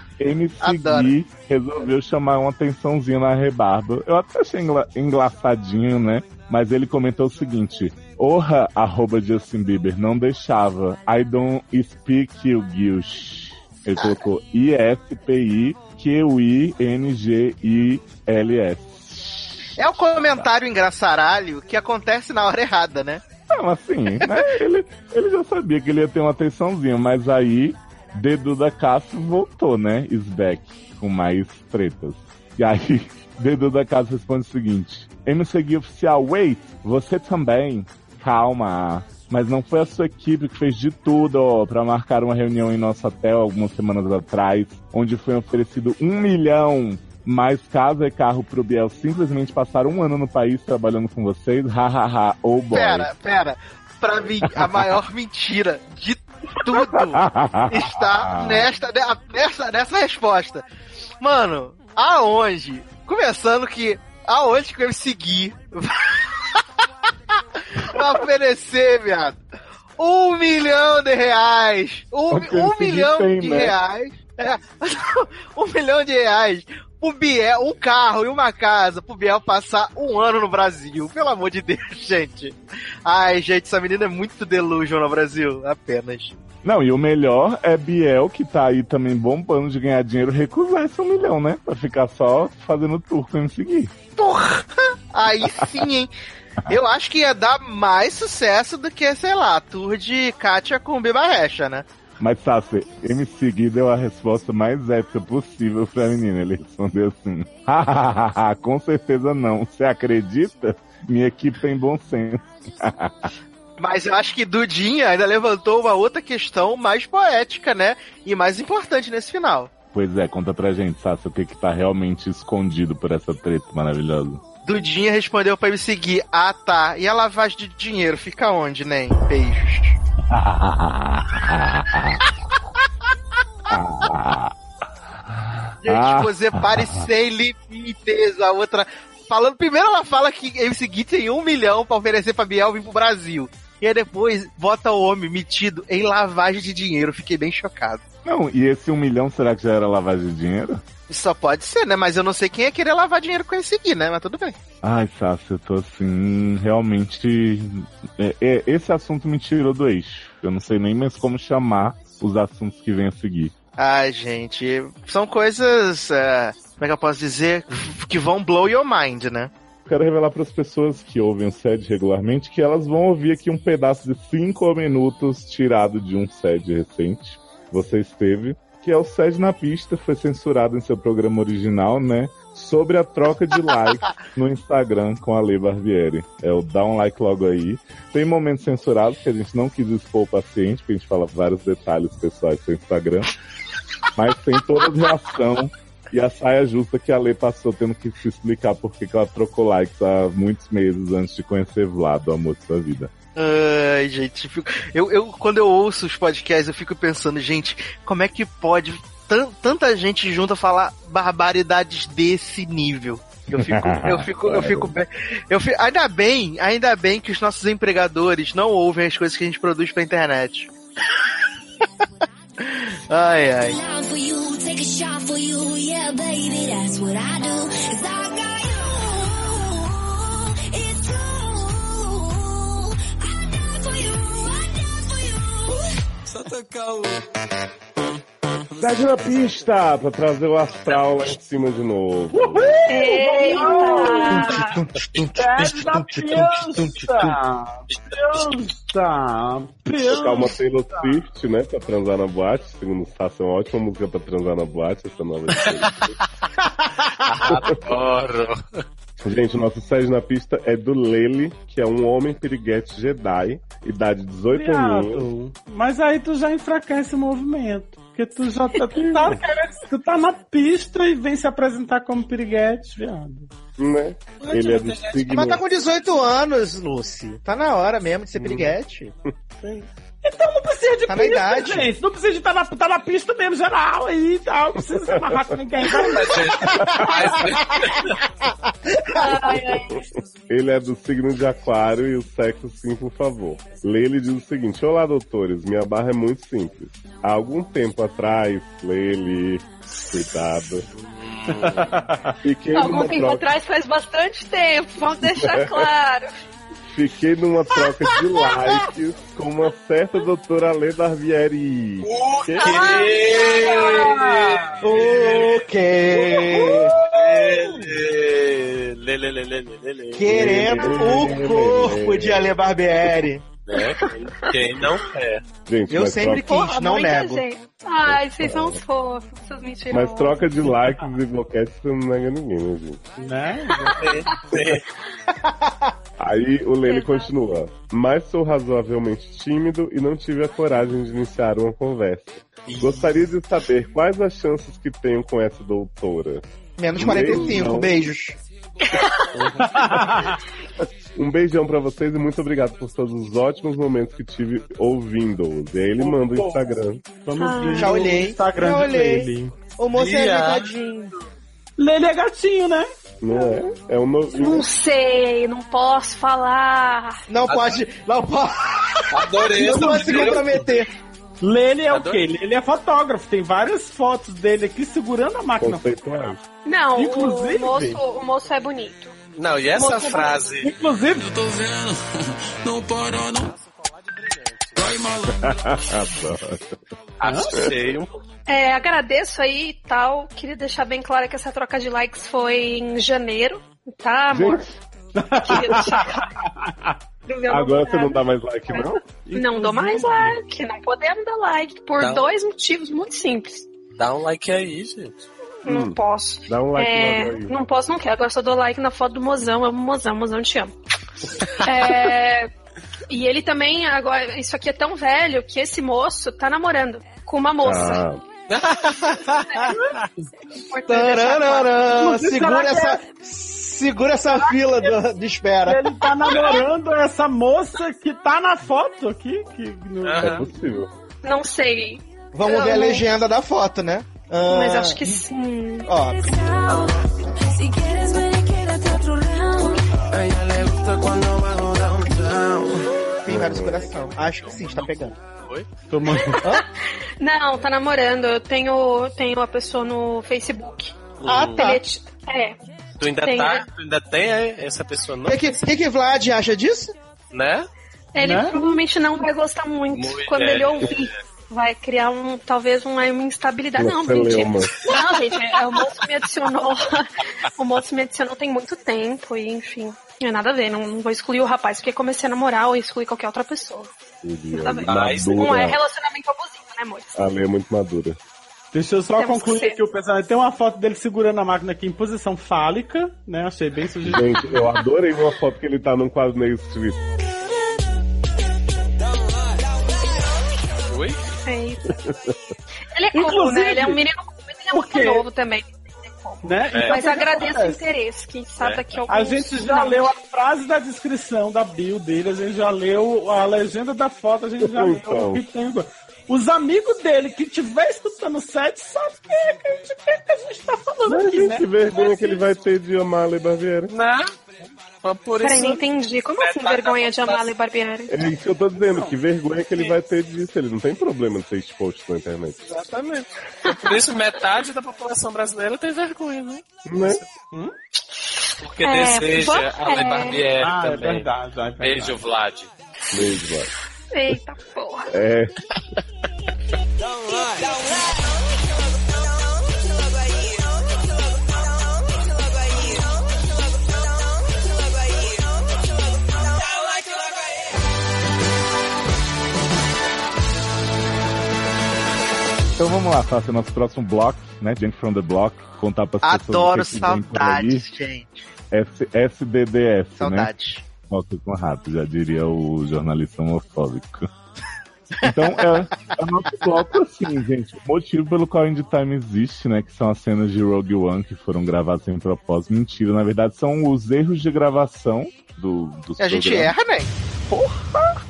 Adoro. Gui resolveu chamar uma atençãozinha na rebarba. Eu até achei engla- engraçadinho, né? Mas ele comentou o seguinte: Orra, arroba Justin Bieber, não deixava. I don't speak you, Gilch. Ele colocou I-S-P-I-Q-I-N-G-I-L-S. É o comentário engraçaralho que acontece na hora errada, né? Não, assim, né? Ele, ele já sabia que ele ia ter uma atençãozinha, mas aí, Dedo da Castro voltou, né? Is back, com mais tretas. E aí, Dedo da Castro responde o seguinte: MC Gui Oficial, wait, você também. Calma. Mas não foi a sua equipe que fez de tudo ó, pra marcar uma reunião em nosso hotel algumas semanas atrás, onde foi oferecido um milhão mais casa e carro pro Biel simplesmente passar um ano no país trabalhando com vocês? Hahaha, oh boy. Pera, pera. Pra mim, a maior mentira de tudo está nesta, nessa, nessa resposta. Mano, aonde? Começando que aonde que eu me seguir vai oferecer, viado? Um milhão de reais! Um, um milhão tem, de né? reais! É, um milhão de reais pro Biel, um carro e uma casa pro Biel passar um ano no Brasil. Pelo amor de Deus, gente. Ai, gente, essa menina é muito delusion no Brasil. Apenas. Não, e o melhor é Biel, que tá aí também bombando de ganhar dinheiro, recusar esse um milhão, né? Pra ficar só fazendo tour com me seguir. Porra! Aí sim, hein? Eu acho que ia dar mais sucesso do que, sei lá, tour de Kátia com Biba Recha, né? Mas, Sassi, MC Gui deu a resposta mais épica possível pra menina. Ele respondeu assim: Hahaha, com certeza não. Você acredita? Minha equipe tem bom senso. Mas eu acho que Dudinha ainda levantou uma outra questão mais poética, né? E mais importante nesse final. pois é, conta pra gente, Sassi, o que que tá realmente escondido por essa treta maravilhosa. Dudinha respondeu pra me seguir. Ah, tá. E a lavagem de dinheiro fica onde, né? Beijos. Gente, você pare sem limites. A outra. Falando, primeiro ela fala que MC Gui tem um milhão pra oferecer pra Biel vir pro Brasil. E aí depois bota o homem metido em lavagem de dinheiro. Fiquei bem chocado. Não, e esse um milhão será que já era lavagem de dinheiro? Só pode ser, né? Mas eu não sei quem ia querer lavar dinheiro com esse aqui, né? Mas tudo bem. Ai, Sácio, eu tô assim, realmente. é- é- esse assunto me tirou do eixo. Eu não sei nem mais como chamar os assuntos que vêm a seguir. Ai, gente, são coisas. é, como é que eu posso dizer? Que vão blow your mind, né? Quero revelar para as pessoas que ouvem o SED regularmente que elas vão ouvir aqui um pedaço de 5 minutos tirado de um SED recente você esteve, que é o SED na pista, foi censurado em seu programa original, né? Sobre a troca de likes no Instagram com a Lei Barbieri. É o dá um like logo aí. Tem momentos censurados que a gente não quis expor o paciente, porque a gente fala vários detalhes pessoais do Instagram. Mas tem toda a reação e a saia justa que a Lei passou tendo que se explicar porque que ela trocou likes há muitos meses antes de conhecer Vlad, o amor de sua vida. Ai, gente, eu eu, quando eu ouço os podcasts, eu fico pensando, gente, como é que pode tan- tanta gente junta falar barbaridades desse nível? Eu fico, eu fico, eu fico, bem- eu fico, ainda bem, ainda bem que os nossos empregadores não ouvem as coisas que a gente produz pra internet. ai, ai. Cidade na pista, pra trazer o astral lá em cima de novo. Pede da pista! Pista! Tocar uma Taylor Swift, né, pra transar na boate. Segundo o Sassi, é uma ótima música pra transar na boate, essa nova. Adoro. Gente, o nosso sede na pista é do Lele, que é um homem piriguete Jedi, idade 18 anos. Mas aí tu já enfraquece o movimento. Porque tu já tá, tu tá, tu tá na pista e vem se apresentar como piriguete, viado. Né? Ele é do signo. Mas tá com 18 anos, Lucy. Tá na hora mesmo de ser piriguete. Então não precisa de Tá na pista, idade. gente. Não precisa de estar na, tá na pista mesmo, geral aí e tal. Não precisa se amarrar com ninguém. Ele é do signo de aquário e o sexo sim, por favor. Lele diz o seguinte, Olá, doutores, minha barra é muito simples. Há algum tempo atrás, Lele, cuidado. Fiquei Algum numa tempo troca, atrás faz bastante tempo, vamos deixar claro. fiquei numa troca de likes com uma certa doutora Barbieri. Que- O quê? Lê, lê. Querendo o corpo de Ale Barbieri. Né? Quem- não quer? Gente, Eu sempre troca- quis, não muita nego. gente. Ai, vocês são os fofos, seus mentirosos. Mas troca de likes e bloquetes você não nega ninguém, né, gente? Né? Aí o Lele continua. Mas sou razoavelmente tímido e não tive a coragem de iniciar uma conversa. Gostaria de saber quais as chances que tenho com essa doutora. Menos 45, Não. beijos. Um beijão pra vocês e muito obrigado por todos os ótimos momentos que tive ouvindo-os. E aí ele manda o Instagram. Vamos ver Já o olhei, Instagram já olhei. Lele. O moço é Viado. ligadinho. Lele é gatinho, né? Não é? É um novinho. Não sei, não posso falar. Não pode, não pode, Adorei não pode se comprometer. Lele é o quê? Lele é fotógrafo. Tem várias fotos dele aqui segurando a máquina. Conceituais. Não, Inclusive- o moço, o moço é bonito. Não, e essa Moça frase? Inclusive, Eu tô vendo, não para não. Vai malandro. Adoro. Achei um É, agradeço aí e tal. Queria deixar bem claro que essa troca de likes foi em janeiro. Tá, amor? Queria Agora você não dá mais like, não? Não dou mais like, não podemos dar like. Por Não. dois motivos muito simples. Dá um like aí, gente. Não Hum. posso. Dá um like É, aí. não posso, não quero. Agora só dou like na foto do mozão. Amo mozão, mozão te amo. É, e ele também, agora, isso aqui é tão velho que esse moço tá namorando com uma moça. Ah. Tararara, Você segura essa, segura essa fila do- de espera. ele tá namorando essa moça que tá na foto aqui. Que no- é possível. Não sei, Vamos ver a Eu- legenda da foto, né? Ah, mas acho que sim. Ó, round. A ella le gusta cuando Cara do coração. Acho que sim, está pegando. Oi? Tomando. Não, tá namorando. Eu tenho, tenho a pessoa no Facebook. Ah, tá. Ele é. Tu ainda Tem, tá, tu ainda tem é, essa pessoa não? O que, que, que Vlad acha disso? Né? Ele Né? provavelmente não vai gostar muito, Muito, quando é, ele ouvir. Vai criar um, talvez uma, uma instabilidade. Não, mentira. celeuma. Não, gente, é, o moço me adicionou. o moço me adicionou tem muito tempo e, enfim. Não é nada a ver, não, não vou excluir o rapaz porque comecei a namorar ou excluir qualquer outra pessoa. Nada a ver. Não é relacionamento abusivo, né, amor? A lei é muito madura. Deixa eu só Temos concluir que aqui o pensamento. Tem uma foto dele segurando a máquina aqui em posição fálica, né? Achei bem sugestivo. Gente, eu adorei uma foto que ele tá num quadro meio street. Oi? Feito. Ele é cool, Inclusive, né? Ele é um menino cool, mas ele é muito novo também. Né? Então, Mas que agradeço o interesse, quem sabe daqui a alguns... A gente já Não. leu a frase da descrição da bio dele, a gente já leu a legenda da foto, a gente já leu Então. o que tem. Os amigos dele que estiver escutando o set sabem quem é que a gente, quem é que a gente tá falando Mas, aqui, gente, né? que vergonha que ele vai ter de amar a Lei Barbieri. Né? Por Peraí, isso... não entendi. Como assim vergonha de amar a Barbieri? É isso que eu tô dizendo, que vergonha que ele vai ter disso. Ele não tem problema de ser exposto na internet. Exatamente. Por isso, metade da população brasileira tem vergonha, né? Né? Porque É, deseja bom, a Lei é. Barbieri Ah, é também. verdade, é verdade. Beijo, Vlad. Beijo, vai. Eita porra. É. Então vamos lá, fazer nosso próximo bloco, né? Junk from the Block, contar para pessoas Adoro aí. saudades, gente. S SDDF, Saudades. né? Foca com rato, já diria o jornalista homofóbico. Então, é, é o nosso bloco assim, gente. O motivo pelo qual Indie Time existe, né? Que são as cenas de Rogue One que foram gravadas sem propósito. Mentira, na verdade, são os erros de gravação do, dos a gente programas, erra, né?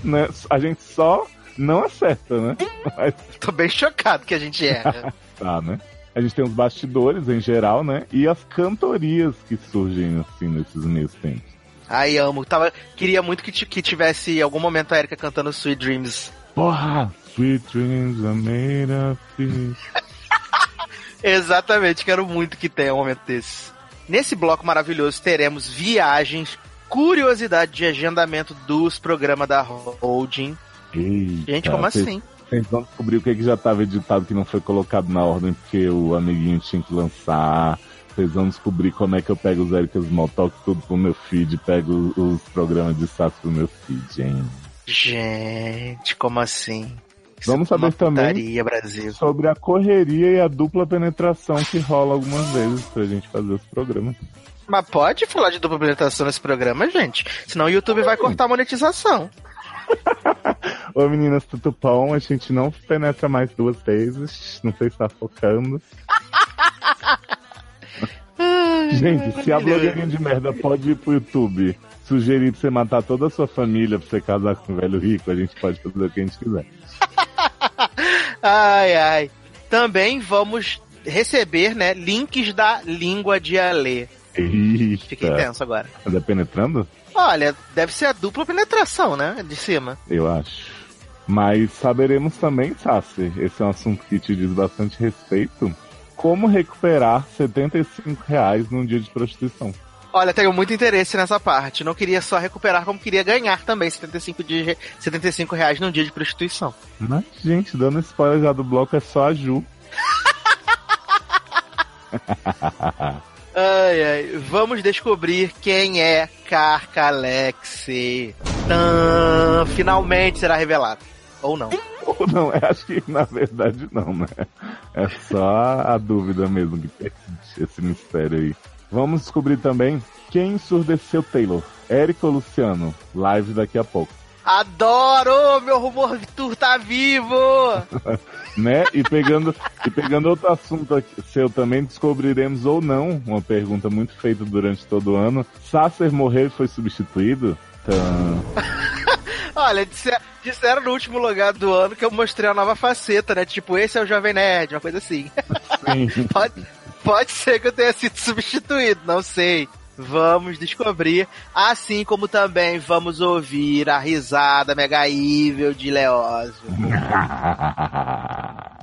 né? A gente só não acerta, né? Mas Tô bem chocado que a gente erra. tá, né? A gente tem os bastidores em geral, né? E as cantorias que surgem, assim, nesses meios tempos. Ai, amo. Tava, queria muito que, que tivesse algum momento a Erika cantando Sweet Dreams. Porra! Sweet dreams are made of. Exatamente, quero muito que tenha um momento desse. Nesse bloco maravilhoso teremos viagens, curiosidade de agendamento dos programas da Holding. Eita, Gente, como vocês- assim? Vocês vão descobrir o que, que já estava editado que não foi colocado na ordem porque o amiguinho tinha que lançar. Vocês vão descobrir como é que eu pego os Ericas Talk tudo pro meu feed, pego os programas de SAS pro meu feed, hein? Gente, como assim? Isso Vamos é saber também Brasil. sobre a correria e a dupla penetração que rola algumas vezes pra gente fazer os programas. Mas pode falar de dupla penetração nesse programa, gente? Senão o YouTube vai cortar a monetização. Ô meninas tutupão, a gente não penetra mais duas vezes, não sei se tá focando. Gente, se a blogueirinha de merda pode ir pro YouTube sugerir pra você matar toda a sua família pra você casar com um velho rico, a gente pode fazer o que a gente quiser. Ai, ai. Também vamos receber, né, links da língua de Alê. Eita. Fiquei tenso agora. Tá penetrando? Olha, deve ser a dupla penetração, né? De cima. Eu acho. Mas saberemos também, Sassi, esse é um assunto que te diz bastante respeito, como recuperar 75 reais num dia de prostituição. Olha, tenho muito interesse nessa parte. Não queria só recuperar, como queria ganhar também 75, de, 75 reais num dia de prostituição. Mas, gente, dando spoiler já do bloco, é só a Ju. Ai, ai. Vamos descobrir quem é Carcalex. Tã, finalmente será revelado. Ou não. Ou não, eu acho que na verdade não, né? É só a dúvida mesmo que persiste esse mistério aí. Vamos descobrir também quem ensurdeceu Taylor. Érico Luciano? Live daqui a pouco. Adoro! Meu rumor Vitor tá vivo! né? E pegando, e pegando outro assunto aqui, seu também, descobriremos ou não, uma pergunta muito feita durante todo o ano. Sasser morreu e foi substituído? Tã. Olha, disser- disseram no último lugar do ano que eu mostrei a nova faceta, né? Tipo, esse é o Jovem Nerd, uma coisa assim. Sim. pode, pode ser que eu tenha sido substituído, não sei. Vamos descobrir, assim como também vamos ouvir a risada mega evil de Leózio.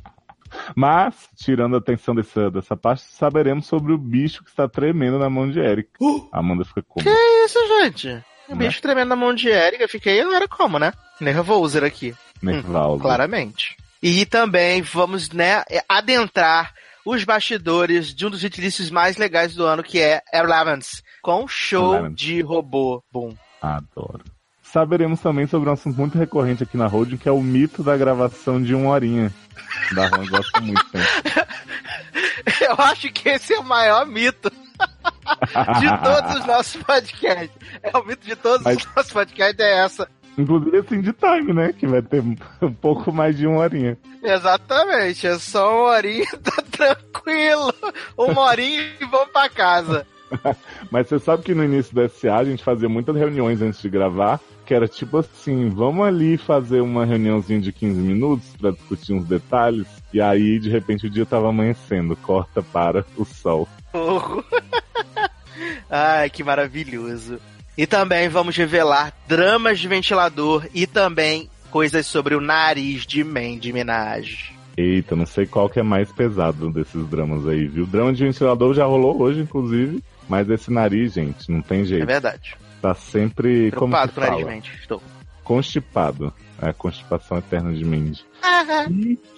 Mas, tirando a atenção dessa, dessa parte, saberemos sobre o bicho que está tremendo na mão de Eric. Amanda fica como? Que isso, gente? O Né? bicho tremendo na mão de Erika, fiquei, não era como, né? Nervoser aqui. Nervaldo. Claramente. E também vamos, né, adentrar os bastidores de um dos vitilícios mais legais do ano, que é Airlevans, com show de robô. Boom. Adoro. Saberemos também sobre um assunto muito recorrente aqui na Holding, que é o mito da gravação de uma horinha. Da Ron gosta muito. Né? Eu acho que esse é o maior mito de todos os nossos podcasts. É o mito de todos Mas- os nossos podcasts, é essa. Inclusive assim de time, né? Que vai ter um pouco mais de uma horinha. Exatamente, é só uma horinha, tá tranquilo. Uma horinha e vamos pra casa. Mas você sabe que no início do SA a gente fazia muitas reuniões antes de gravar, que era tipo assim, vamos ali fazer uma reuniãozinha de 15 minutos pra discutir uns detalhes, e aí de repente o dia tava amanhecendo, corta para o sol. Ai, que maravilhoso. E também vamos revelar dramas de ventilador e também coisas sobre o nariz de Mandy Minaj. Eita, não sei qual que é mais pesado desses dramas aí, viu? O drama de ventilador já rolou hoje, inclusive, mas esse nariz, gente, não tem jeito. É verdade. Tá sempre, como Preocupado se com o nariz Mandy. Estou. constipado. É a constipação eterna de Mandy.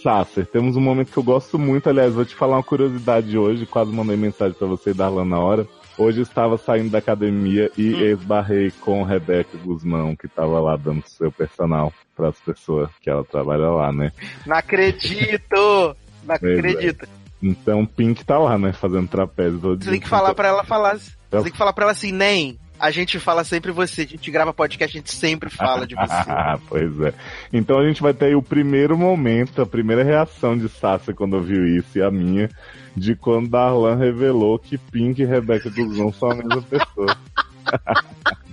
Sasser, temos um momento que eu gosto muito. Aliás, vou te falar uma curiosidade hoje. Quase mandei mensagem pra você e Darlan na hora. Hoje eu estava saindo da academia e Hum. esbarrei com Rebeca Guzmão, que tava lá dando seu personal para as pessoas que ela trabalha lá, né? Não acredito! Não é. acredito. Então Pink tá lá, né? Fazendo trapézio Você tem que falar pra ela falar. Você tem que falar pra ela assim, nem. A gente fala sempre você. A gente grava podcast, a gente sempre fala de você. pois é. Então a gente vai ter aí o primeiro momento, a primeira reação de Sasha quando ouviu isso e a minha, de quando Darlan revelou que Pink e Rebeca Guzmão são a mesma pessoa.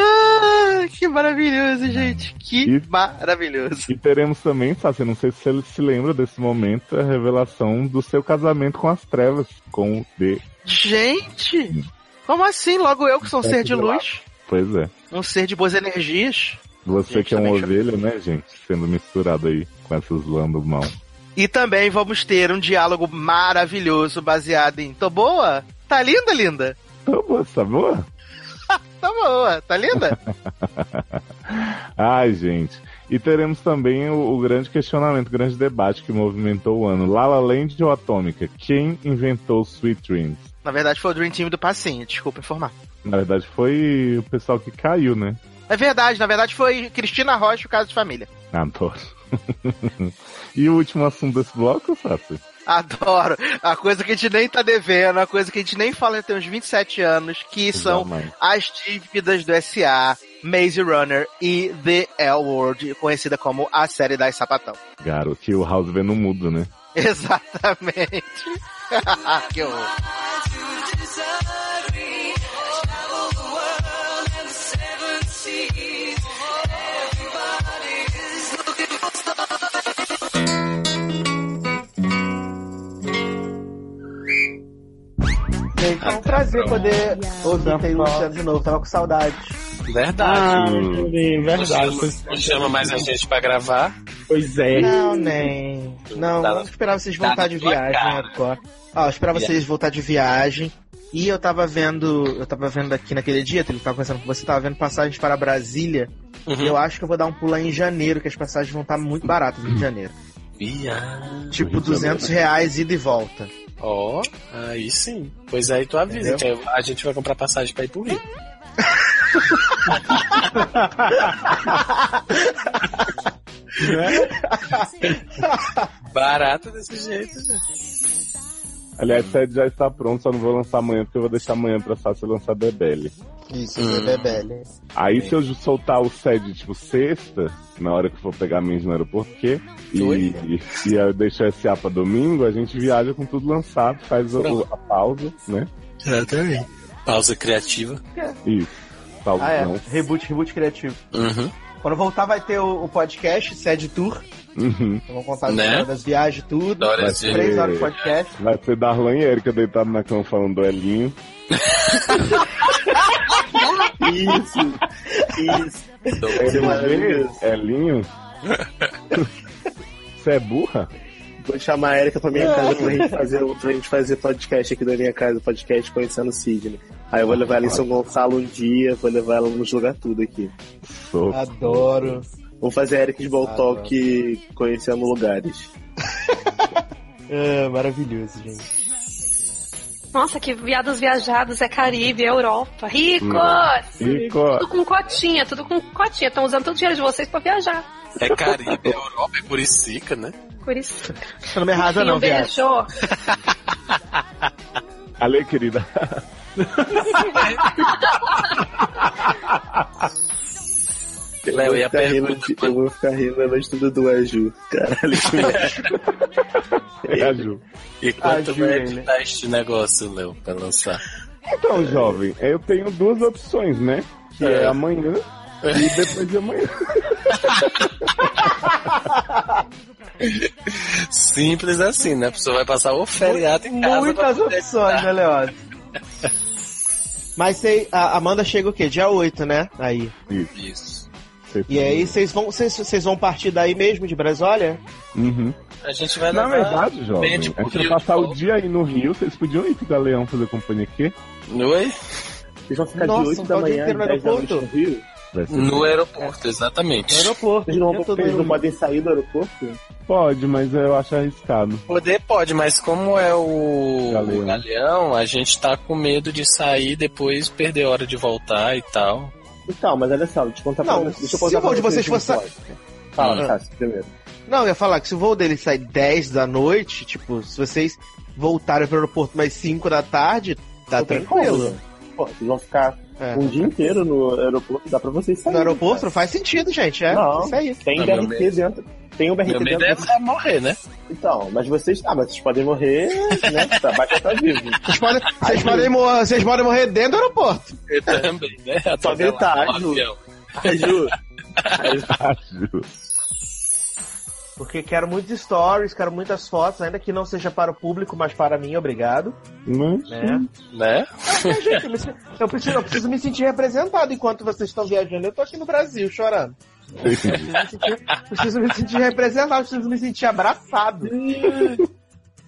Ah, que maravilhoso, gente. Que maravilhoso. E teremos também, Sasha, não sei se você se lembra desse momento, a revelação do seu casamento com as trevas, com o D. Gente! Como assim? Logo eu que sou um ser de luz? Pois é. Um ser de boas energias? Você Gente, que é uma também ovelha, né, gente? Sendo misturado aí com essas lambas mal. E também vamos ter um diálogo maravilhoso baseado em Tô boa? Tá linda, linda? Tá boa, tá boa? Tá boa, tá linda? Ai, gente. E teremos também o, o grande questionamento, o grande debate que movimentou o ano. Lala Land ou Atômica? Quem inventou Sweet Dreams? Na verdade foi o Dream Team do Passinho, desculpa informar. Na verdade, foi o pessoal que caiu, né? É verdade, na verdade foi Cristina Rocha, o caso de família. Adoro. e o último assunto desse bloco, Sassi? Adoro. A coisa que a gente nem tá devendo, a coisa que a gente nem fala tem uns 27 anos, que são as dívidas do SA, Maze Runner e The L World, conhecida como a série das sapatão. Garoto, que o House vê no mudo, né? Exatamente. que horror. Gente, foi um prazer poder ouvir Taylor Luciano de novo. Tava com saudade. Verdade. Ah, verdade. Não, não chama mais a gente pra gravar. Pois é. Não, nem. Não, Tá- eu esperava vocês voltar de viagem cara. agora. Ó, eu esperava Yeah. vocês voltar de viagem. E eu tava vendo. Eu tava vendo aqui naquele dia, ele tava conversando com você, tava vendo passagens para Brasília. Uhum. E eu acho que eu vou dar um pulo aí em janeiro, que as passagens vão estar muito baratas em janeiro. Viado. Tipo, 200 reais ida e volta. Ó, aí sim. Pois aí tu avisa Entendeu? que a gente vai comprar passagem pra ir pro Rio. Barato desse jeito, né? Aliás, o sede já está pronto, só não vou lançar amanhã, porque eu vou deixar amanhã pra Sassi lançar Bebele. Isso, Hum. Bebele. Aí se eu soltar o sede, tipo, sexta, na hora que for pegar a Mindy no aeroporto, quê? E, e, e eu deixo o SA pra domingo, a gente viaja com tudo lançado, faz o- Pronto. a pausa, né? Exatamente. Pausa criativa. Isso. Pausa Ah, é. não. Reboot, reboot criativo. Uhum. Quando voltar vai ter o, o podcast, sede tour. Uhum. Vamos contar Né? das viagens, tudo. Da hora Vai de- ser Três horas de podcast. Vai ser Darlan e Erika deitado na cama falando duelinho. Isso, isso. Elinho? Você é burra? Vou chamar a Erika pra minha casa pra gente, fazer, pra gente fazer podcast aqui da minha casa, podcast conhecendo o Sidney. Aí eu vou levar ela em São Gonçalo um dia, vou levar ela nos lugar tudo aqui. Adoro. Vamos fazer a Erika Small Talk conhecendo lugares. É, maravilhoso, gente. Nossa, que viados viajados é Caribe, é Europa. Ricos! Rico. Tudo com cotinha, tudo com cotinha. Estão usando todo o dinheiro de vocês pra viajar. É Caribe, é Europa, é Curicica, né? Isso. Você não me arrasa, E não, um viado. beijo. Ale, querida. Léo, e a ficar rindo eu vou ficar rindo a noite toda do Aju. Caralho, que É a Ju. E quanto Ah, vai editar este negócio, Léo, pra lançar? Então, jovem, eu tenho duas opções, né? Que é, É. amanhã e depois de amanhã. Simples assim, né? A pessoa vai passar o feriado em casa. Muitas opções, né, Leoz? Mas sei, a Amanda chega o quê? Dia 8, né? Aí. Isso. E aí vocês vão, vão partir daí mesmo, de Brasólia? Uhum. A gente vai Na verdade, jovem, de a gente vai Rio passar o dia aí no Rio, vocês podiam ir pro Galeão fazer companhia aqui? Oi? Vocês vão ficar Nossa, de 8 um da manhã inteiro no às 10 da noite aeroporto? no Rio? No aeroporto, exatamente. No aeroporto. Vocês não, vocês não podem sair do aeroporto? Pode, mas eu acho arriscado. Poder pode, mas como é o Galeão. o galeão, a gente tá com medo de sair depois perder hora de voltar e tal. Então, mas olha só, deixa eu contar Não, pra. Deixa eu se contar o voo de vocês fosse- história. Fala. Cássio, primeiro. Não, eu ia falar que se o voo dele sai 10 da noite, tipo, se vocês voltarem pro aeroporto mais 5 da tarde, tá tranquilo. Pô, vocês vão ficar É. um dia inteiro no aeroporto, dá pra vocês saírem. No aeroporto cara. faz sentido, gente. É Não, isso aí. tem Não, BRT dentro. Tem um BRT Meu medo dentro. é morrer, né? Então, mas vocês. Ah, mas vocês podem morrer, né? Tá, basta estar vivo. Vocês podem, vocês podem, morrer, vocês podem morrer dentro do aeroporto. Eu também, né? Só gritar, Ju. Ju. Porque quero muitos stories, quero muitas fotos, ainda que não seja para o público, mas para mim, obrigado. Mas, Né? Né? Ah, gente, eu, preciso, eu preciso me sentir representado enquanto vocês estão viajando. Eu tô aqui no Brasil chorando. Preciso me sentir, preciso me sentir representado, preciso me sentir abraçado.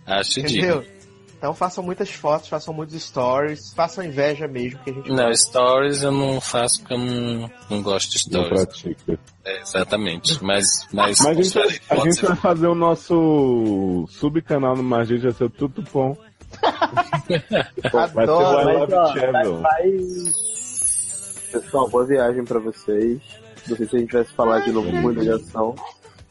Acho Entendeu? digno. Então façam muitas fotos, façam muitos stories, façam inveja mesmo, que a gente Não, stories eu não faço porque eu não, não gosto de não stories. pratica. É, exatamente. Mas, mas, Mas a gente, a gente vai fazer o nosso subcanal no Margente, vai ser o Tudo Bom. Vai ser o I Adoro. Love ó, vai. Pessoal, boa viagem pra vocês. Não sei se a gente vai se falar de novo com ligação.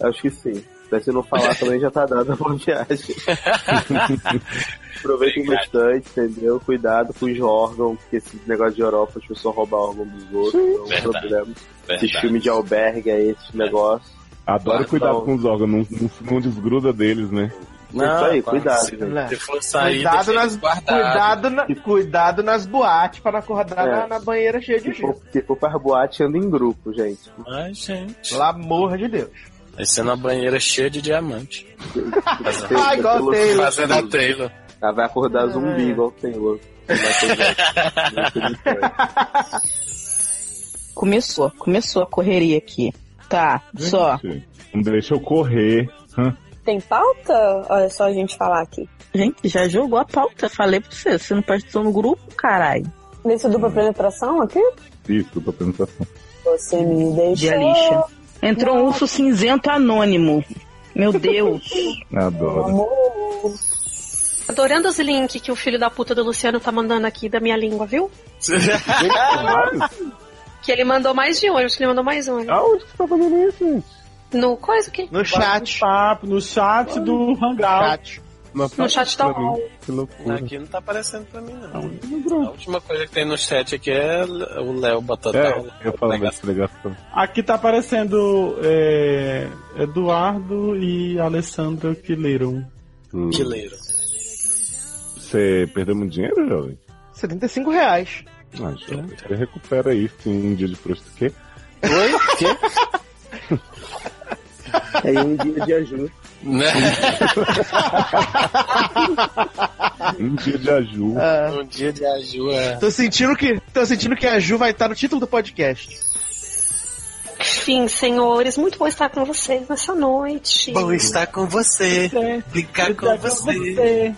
Acho que sim. Mas se não falar também já tá dado a boa viagem. Aproveitem bastante, entendeu? Cuidado com os órgãos, porque esse negócio de Europa, as pessoas roubam órgão dos outros, é um Verdade. problema. Verdade. filmes de albergue aí, esses negócios. Adoro Guarda cuidado com os órgãos, não, não, não desgruda deles, né? Isso aí, claro, cuidado, se- gente. Se for sair, Cuidado nas, cuidado, na- cuidado nas boates para não acordar É. na, na banheira cheia de Se for, gelo. se for pra boate, anda em grupo, gente. Ai, gente. Pelo amor de Deus. Vai ser uma banheira cheia de diamante. Ah, igual Pelo- Taylor. Fazendo a Taylor. Ela vai acordar zumbi igual o Taylor. Começou, começou a correria aqui. Tá, só. Gente, Não deixa eu correr. Hã? Tem pauta? Olha só a gente falar aqui. Gente, já jogou a pauta, falei pra você. Você não participou no grupo, caralho. Nesse dupla penetração aqui? Isso, dupla penetração. Você me deixou. De lixa. Entrou um urso cinzento anônimo. Meu Deus. Adoro. Adorando os links que o filho da puta do Luciano tá mandando aqui da minha língua, viu? Que ele mandou mais de um, acho que ele mandou mais um. né? Aonde que você tá fazendo isso, gente? No coisa que. No chat. Papo, no chat do Hangout. Chat. No chat da UOL. Que loucura. Aqui não tá aparecendo pra mim, não. A última coisa que tem no chat aqui é o Léo Batatal. É, eu falo dessa pregação. Aqui tá aparecendo é, Eduardo e Alessandro que leram. Hum. Quileiro. Você perdeu muito dinheiro, jovem? 75 reais. Ah, jovem, você recupera isso em um dia de prostituição. Oi? Quê? É um dia de ajuda. Né? Um dia de aju. Ah. Um dia de Aju é. Tô sentindo que, tô sentindo que a Ju vai estar no título do podcast. Enfim, senhores, muito bom estar com vocês nessa noite. Bom estar com você, brincar com você.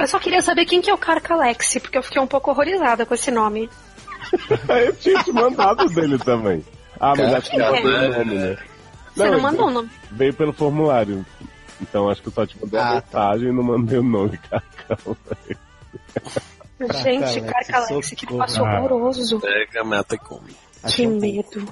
Eu só queria saber quem que é o Carcalexi, porque eu fiquei um pouco horrorizada com esse nome. Eu tinha te mandado dele também. Ah, mas acho que não É. mandou o nome, né? Você não mandou o nome. Veio pelo formulário. Então acho que eu só te mandei a mensagem e não mandei o nome, Cacau. Gente, Carcalexi, que passo Ah. horroroso. Pega, mata e come. Que medo.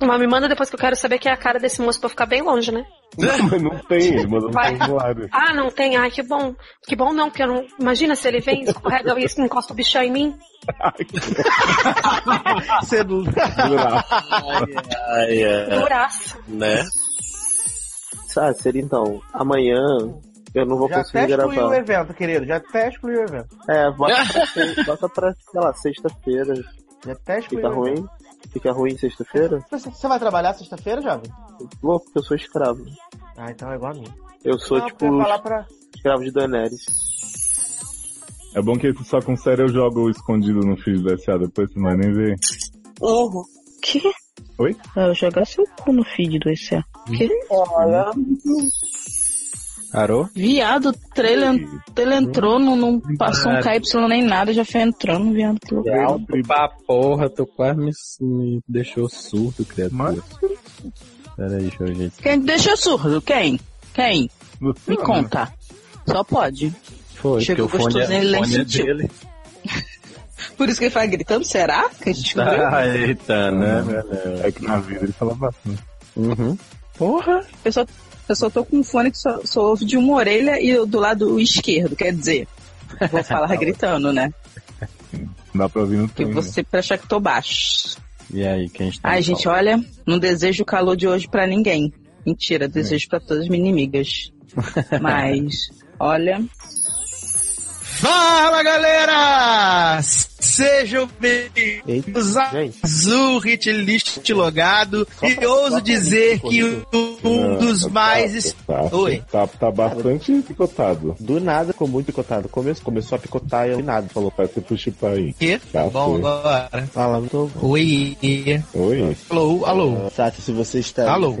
Mas me manda depois que eu quero saber que é a cara desse moço pra ficar bem longe, né? Não, mas não tem, ele mandou no Vai. formulário. Ah, não tem. Ai, que bom. Que bom não, porque eu não. Imagina se ele vem, escorrega e encosta o bichão em mim. Você. Duraça. Né? Sácer, então, amanhã eu não vou Já conseguir até excluiu o gravar. evento, querido. Já até excluiu o evento. É, bota pra, bota pra sei lá, sexta-feira. Já até excluiu Fica o evento. ruim? Fica ruim sexta-feira? Você, você vai trabalhar sexta-feira, jovem? Vou, porque eu sou escravo. Ah, então é igual a mim. Eu sou, Não, tipo, eu ia falar pra... escravo de Daenerys. É bom que só com sério eu jogo escondido no feed do SA, depois você não vai nem ver. Uhum. Que? Oi? Ah, eu jogar seu cu no feed do ECA. Que? Olha. Parou? Viado, o trailer, o trailer entrou, não, não passou um KY nem nada, já foi entrando, viado. É alto pra porra, tu quase me, me deixou surdo, criatura. Pera aí, deixa eu ver. Quem deixou surdo? Quem? Quem? Me conta. Só pode. Foi, Chegou porque o fone, gostoso, é, ele nem fone é sentiu. dele. Por isso que ele fala gritando, será? Que a gente? Ah, eita, né, É que na vida ele fala bastante. Uhum. Porra, eu só, eu só tô com um fone que só, só ouve de uma orelha e do lado esquerdo, quer dizer. Vou falar gritando, né? Dá pra ouvir no Porque trem. você pra achar que tô baixo. E aí, quem está Ai, gente, olha, não desejo o calor de hoje pra ninguém. Mentira, desejo pra todas as minhas inimigas. Mas, olha, Fala, galera! Sejam bem-vindos a Azul Hit List logado. E ouso dizer que um dos mais... Tá, Oi. Tá, tá bastante picotado. Do nada ficou muito picotado. Começou, começou a picotar e eu nada. Falou, Vai ser pro aí. Que? Tá, Bom, agora. Fala, tô... Oi. Oi. Alô, alô. Sati, se você está... Alô.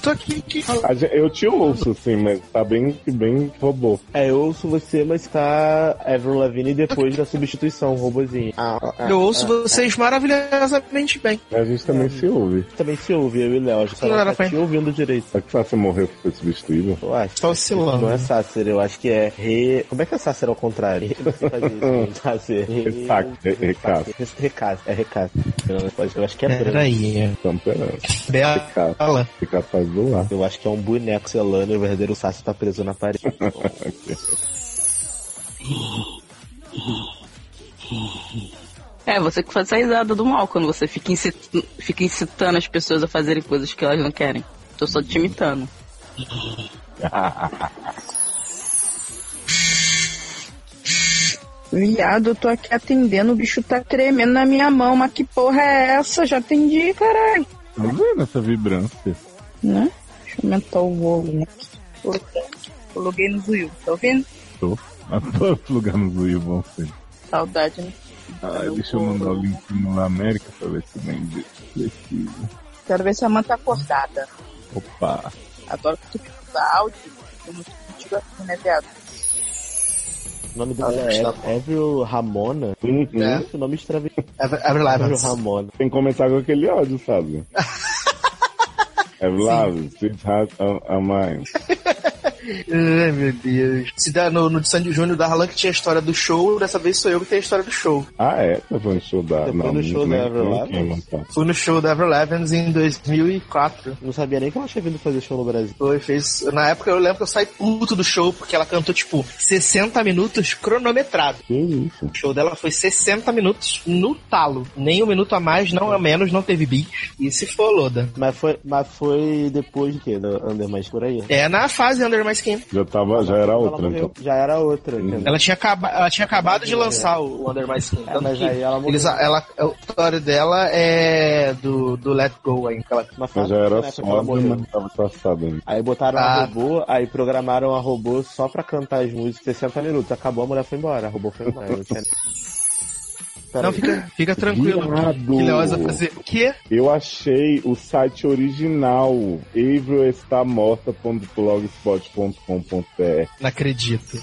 Tô aqui, aqui. A gen- Eu te ouço, sim, mas tá bem, bem robô. É, eu ouço você, mas tá Avril Lavigne depois da substituição, robozinho. Ah, ah, Eu ouço ah, vocês maravilhosamente bem. A gente também se ouve. Também se ouve, eu e Léo. A gente Não tá pra- te ouvindo direito. Será que Sácia morreu foi substituído? Eu acho. Tá oscilando. Não é Sácer, eu acho que é re... Como é que é Sácer ao contrário? Você faz isso, Sácer. Re- Ressaca, re- recato. Re- Recato, é recato. Eu acho que é branco. Peraí. Estamos esperando. Bela. Faz do lá. Eu acho que é um boneco selando e o verdadeiro Sácer tá preso na parede. é você que faz essa risada do mal quando você fica, incit- fica incitando as pessoas a fazerem coisas que elas não querem. Tô só te imitando. Viado, eu tô aqui atendendo, o bicho tá tremendo na minha mão, mas que porra é essa? Já atendi, caralho. Tá vendo essa vibrância? Né? Deixa eu aumentar o volume aqui. Coloquei- no Zuil, tá ouvindo? Tô. Adoro lugar no Zuio, bom ser. Saudade, né? Ai, deixa eu mandar o link no América pra ver se vem de flexível. Quero ver se a mãe tá acordada. Opa. Adoro que tu usa áudio. Eu muito contigo assim, né, viado? O nome dela é Avril Ramona. Uhum. É. O nome estranho. Avril Lavigne. Ramona. Tem que começar com aquele ódio, sabe? É love, sweetheart of a mine. Ai, meu Deus. Se dá no, no de Sandy Júnior da Harlan que tinha a história do show, dessa vez sou eu que tenho a história do show. Ah, é? Você foi no show da... Não, no show da tá. Fui no show da Lavigne em 2004. Não sabia nem que ela tinha vindo fazer show no Brasil. Foi, fez. Na época eu lembro que eu saí puto do show, porque ela cantou, tipo, 60 minutos cronometrado. Que isso? O show dela foi 60 minutos no talo. Nem um minuto a mais, não a menos, não teve beat. E se for Loda. Mas foi, mas foi depois de quê? Da Under Mais por aí? É na fase Under My My Skin. Já, tava, já era outra, então. Já era outra. entendeu? Ela tinha, acaba, ela tinha acabado de lançar o Under My Skin. É, mas aí ela eles, ela, a história dela é do, do Let Go aí. Aquela... Mas Mas já era né, ela mas tava ainda. Aí botaram Ah. a robô, aí programaram a robô só pra cantar as músicas 60 minutos. Acabou, a mulher foi embora. A robô foi embora. Não, tinha... Não, fica, fica tranquilo. Viado. Que Leoz vai fazer o quê? Eu achei o site original, avrilestamorta.blogspot.com.br. Não acredito.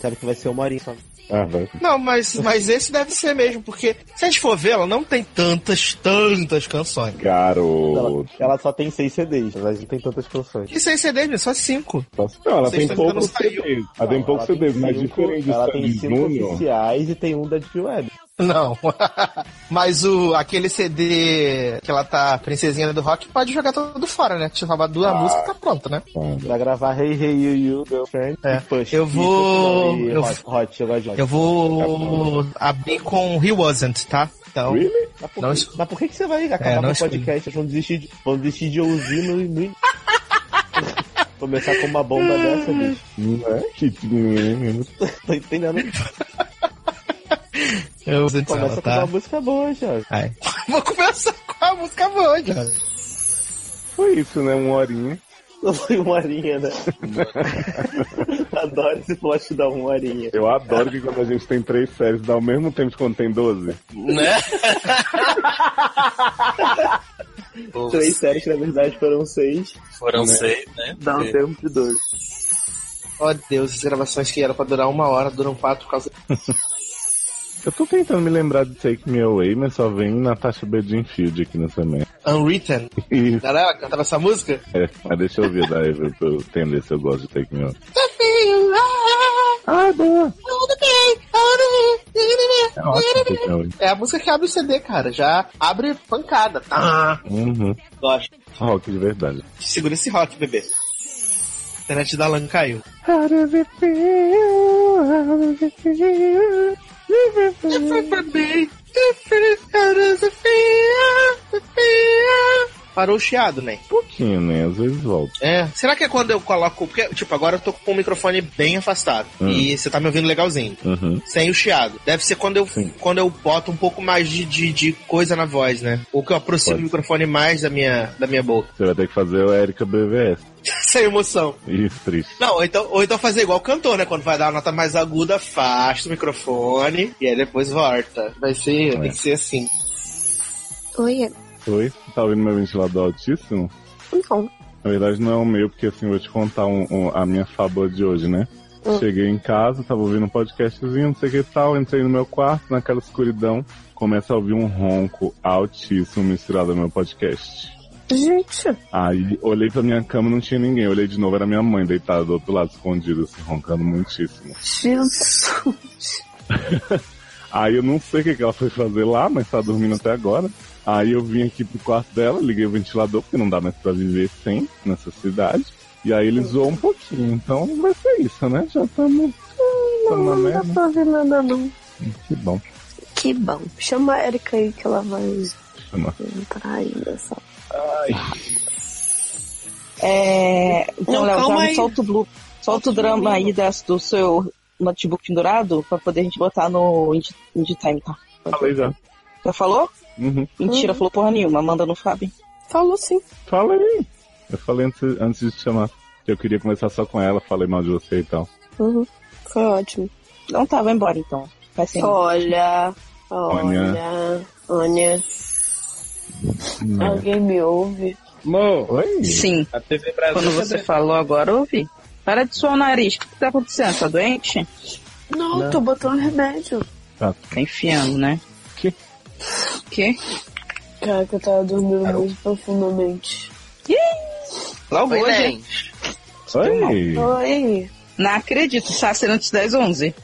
Sabe que vai ser uma horinha só. Ah. Não, mas, mas esse deve ser mesmo, porque se a gente for ver, ela não tem tantas, tantas canções. Garoto. Ela, ela só tem seis CDs, mas não tem tantas canções. E sem CD, mesmo, só cinco. Não, ela tem poucos. CDs. Ela tem poucos CDs, mas diferente de Ela tem cinco oficiais e tem um da Deep Web. Não. Mas o, aquele CD que ela tá princesinha do rock pode jogar tudo fora, né? Tirar duas Ah. músicas tá pronto, né? Vai gravar Hey Hey You You Girlfriend É. Push. Eu vou- eu- hot, hot, eu hot. Eu vou abrir com He Wasn't, tá? Então. Really? Mas por, Não que- mas por que, que você vai acabar É, com o podcast? Vão desistir de, vão desistir de ouvir no, no... Começar com uma bomba dessa, bicho. Não é? Que. Tô entendendo. Eu vou Começa com uma música boa, Jorge. Ai. Vou começar com a música boa, já. Foi isso, né? Uma horinha. Não foi uma horinha, né? Adoro esse plot da uma horinha. Eu adoro que quando a gente tem três séries, dá ao mesmo tempo de quando tem 12. Né? Três séries que na verdade foram seis. Foram Né? seis, né? Dá um É. tempo de doze. Ó Deus, as gravações que eram pra durar uma hora duram quatro por causa. Eu tô tentando me lembrar de Take Me Away, mas só vem Natasha Bedingfield aqui nessa merda. Unwritten. Isso. Era ela que cantava essa música? É, mas deixa eu ouvir da Eva pra eu entender se eu gosto de Take Me Away. Ah, boa. É ótimo. É a música que abre o CD, cara. Já abre pancada. Ah, Uhum. gosto. Rock de verdade. Segura esse rock, bebê. A internet da Lan caiu. How does it feel? How does it feel? Different for me, different as me. fear, the fear. Parou o chiado, né? Pouquinho, né? Às vezes volta. É. Será que é quando eu coloco. Porque, tipo, agora eu tô com o microfone bem afastado. Hum. E você tá me ouvindo legalzinho. Uhum. Sem o chiado. Deve ser quando eu, quando eu boto um pouco mais de, de, de coisa na voz, né? Ou que eu aproximo Pode. o microfone mais da minha, da minha boca. Você vai ter que fazer o Erika BVS. Sem emoção. Isso, triste. Não, ou então, ou então fazer igual o cantor, né? Quando vai dar uma nota mais aguda, afasta o microfone e aí depois volta. Vai ser, É. tem que ser assim. Oi, Oi? Você tá ouvindo meu ventilador altíssimo? não. Na verdade não é o meu, porque assim, eu vou te contar um- um- a minha fábula de hoje, né? Hum. Cheguei em casa, tava ouvindo um podcastzinho, não sei o que tal, entrei no meu quarto, naquela escuridão, começa a ouvir um ronco altíssimo misturado ao meu podcast. Gente, Aí olhei pra minha cama não tinha ninguém, olhei de novo, era minha mãe deitada do outro lado, escondida, assim, roncando muitíssimo. Jesus. Aí eu não sei o que, que ela foi fazer lá, mas tá dormindo até agora. Aí eu vim aqui pro quarto dela, liguei o ventilador, porque não dá mais pra viver sem nessa cidade. E aí ele zoou um pouquinho, então vai ser isso, né? Já estamos Não, não dá pra ver nada não. Que bom. Que bom. Chama a Erika aí que ela vai Chama. entrar aí nessa. É, então, Não, Léo, já aí. solta o blue, solta o drama aí das, do seu notebook pendurado pra poder a gente botar no Indie Indie Time, tá? Falei já. Já falou? Uhum. Mentira, falou porra nenhuma, manda no Fábio. Falou sim. Falei. Eu falei antes, antes de te chamar. Que eu queria conversar só com ela, falei mal de você e tal. Uhum. Foi ótimo. Então tá, vai embora então. Vai sem Olha, Olha. olha, olha. Alguém me ouve? Mo, Oi? Sim. a TV Brasil. Quando você falou agora, ouvi. Para de suar o nariz. O que tá acontecendo? Tá doente? Não, Não. tô botando remédio. Tá. Tá enfiando, né? Que? Que? Cara, que eu tava dormindo muito profundamente. Logo Oi, hoje. Nen. Oi! Oi. Não acredito, está sendo antes das 11.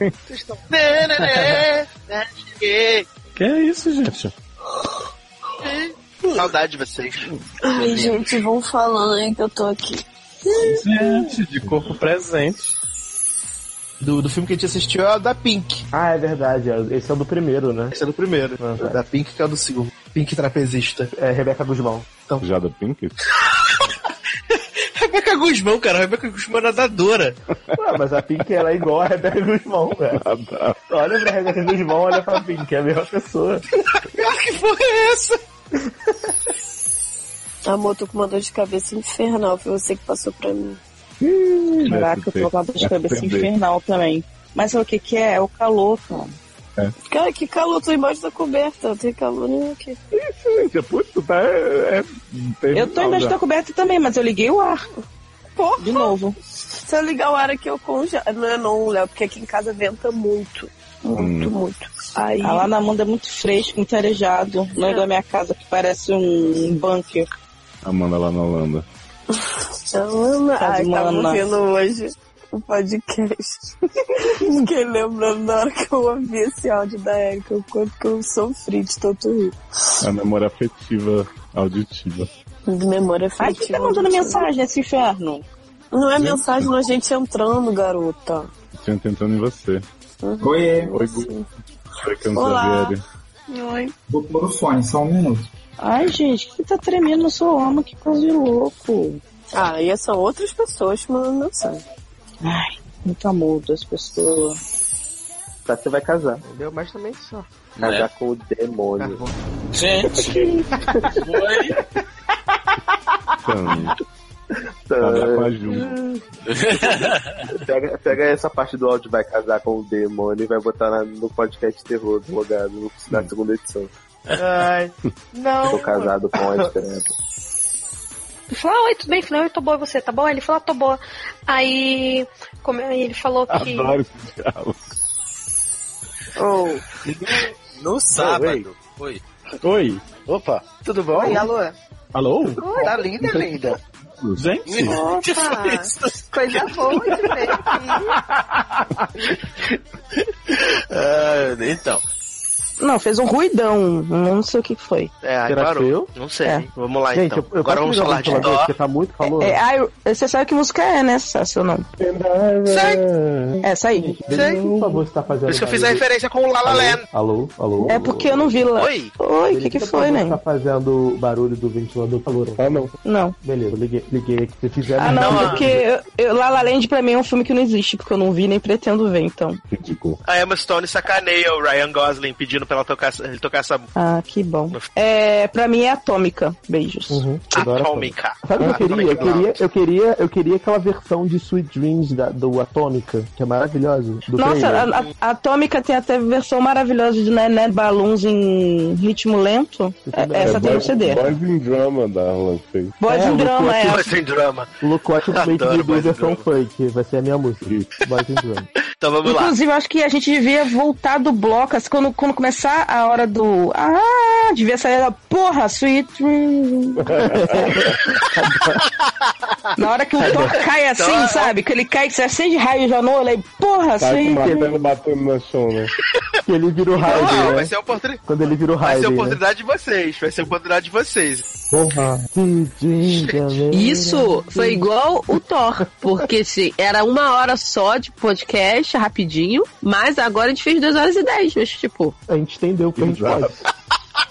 Né, né, né, né, cheguei. Que é isso, gente? Saudade de vocês. Ai, gente, vão falando aí que eu tô aqui. Gente, de corpo presente. Do, do filme que a gente assistiu é o da Pink. Ah, é verdade. é- Esse é o do primeiro, né? Esse é do primeiro. Ah, Da Pink que é o do segundo. Pink trapezista. É Rebeca Guzmão. Já da Pink? Rebeca Guzmão, cara. A Rebeca Guzmão é nadadora. Ué, mas a Pink ela é igual a Rebeca Guzmão, velho. Olha pra Rebeca Guzmão, olha pra Pink, é a mesma pessoa. que porra é essa? Amor, tô com uma dor de cabeça infernal. Foi você que passou pra mim. Caraca, eu tô com a dor de cabeça infernal também. Mas sabe o que que é? É o calor, cara. Cara, que calor, tô embaixo da coberta. Não tem calor nenhum aqui. Gente, putz, tu tá. É, é Eu tô embaixo da coberta também, mas eu liguei o ar. Porra. De novo. Se eu ligar o ar aqui, eu congelo. Não é não, Léo, porque aqui em casa venta muito. Muito, muito. Aí... Ah, lá na Amanda é muito fresco, muito arejado. Não é da minha casa que parece um bunker. Amanda lá na Holanda. Ana, Faz ai, tava Ana. ouvindo hoje o podcast. Fiquei lembrando na hora que eu ouvi esse áudio da Erika, o quanto que eu sofri de tanto rir. A memória afetiva auditiva. De memória Ai, afetiva. quem tá mandando mensagem nesse inferno? Não é mensagem, não é gente entrando, garota. Tinha tentando em você. Oiê. Oi, Gu. Oi, Olá. Oi. Vou pôr o fone, só um minuto. Ai, gente, que tá tremendo no seu alma, que coisa de louco. Ah, e são outras pessoas que mandando mensagem. Ai, muito amor das pessoas. Tá, você vai casar. Entendeu? Mas também só. Casar com o demônio. Gente. Então, Tá. Com a Ju. pega, pega essa parte do áudio, vai casar com o demônio e vai botar na- no podcast terror do logado no- na segunda edição. Ai, não. Tô casado com a esperança. Ele falou, ah, oi, tudo bem? Eu falei, oi, tô boa, e você tá boa? Ele falou, ah, tô boa. Aí, como, aí ele falou que... Adoro esse diálogo. Oh. No sábado. Oi. Oi. Opa, tudo bom? Oi, alô. Alô? Tá linda, linda. Gente? Opa, coisa boa de ver aqui. Ah, então. Não, fez um ruidão. Não sei o que foi. É, aí Será que parou. eu? Não sei. É. Vamos lá Gente, então. eu, eu Agora vamos falar de dó. porque tá muito calor. É, ai, você sabe que música é, né? Essa ou não? É, essa aí. Beleza, Por favor, você tá fazendo. Por isso que eu fiz a referência com o La La Land. Alô, alô. É porque eu não vi lá. Oi? Oi, o que que foi, né? Tá fazendo barulho do ventilador calor. Ah, não. Não. Beleza, liguei, liguei aqui. Se fizer. Ah, não, porque La La Land pra mim é um filme que não existe, porque eu não vi nem pretendo ver, então. Ridículo. A Emma Stone sacaneia o Ryan Gosling pedindo pra ela tocar, essa- ele tocar essa Ah, que bom. É, pra mim é Atômica. Beijos. Uhum, atômica. Sabe o que eu queria? Eu queria, eu queria, eu queria aquela versão de Sweet Dreams da, do Atômica, que é maravilhosa. Do Nossa, a, a- a Atômica tem até versão maravilhosa de Nené Balloons em ritmo lento. É, essa tem no CD. Boys in Drama da Roland fez. Boys É, in o Drama, é. Boys in Drama. De Boys in versão funk, vai ser a minha música. Boys in Drum. Então vamos lá. Inclusive, eu acho que a gente devia voltar do bloco, assim, quando, quando começar a hora do. Ah, devia sair a porra, Sweet Dream. Na hora que o Thor cai assim, Então, sabe? Que ele cai, que você acende raio já no olho, porra, Tá Sweet Dream. martelo batendo no chão, né? Que ele vira o Não, Raiden, não, né? vai ser a oportunidade. Quando ele vira o Vai ser a né? oportunidade de vocês, vai ser a oportunidade de vocês. Porra. Isso foi igual o Thor, porque se era uma hora só de podcast, rapidinho, mas agora a gente fez duas horas e dez, mas tipo, A gente entendeu porque a gente pode.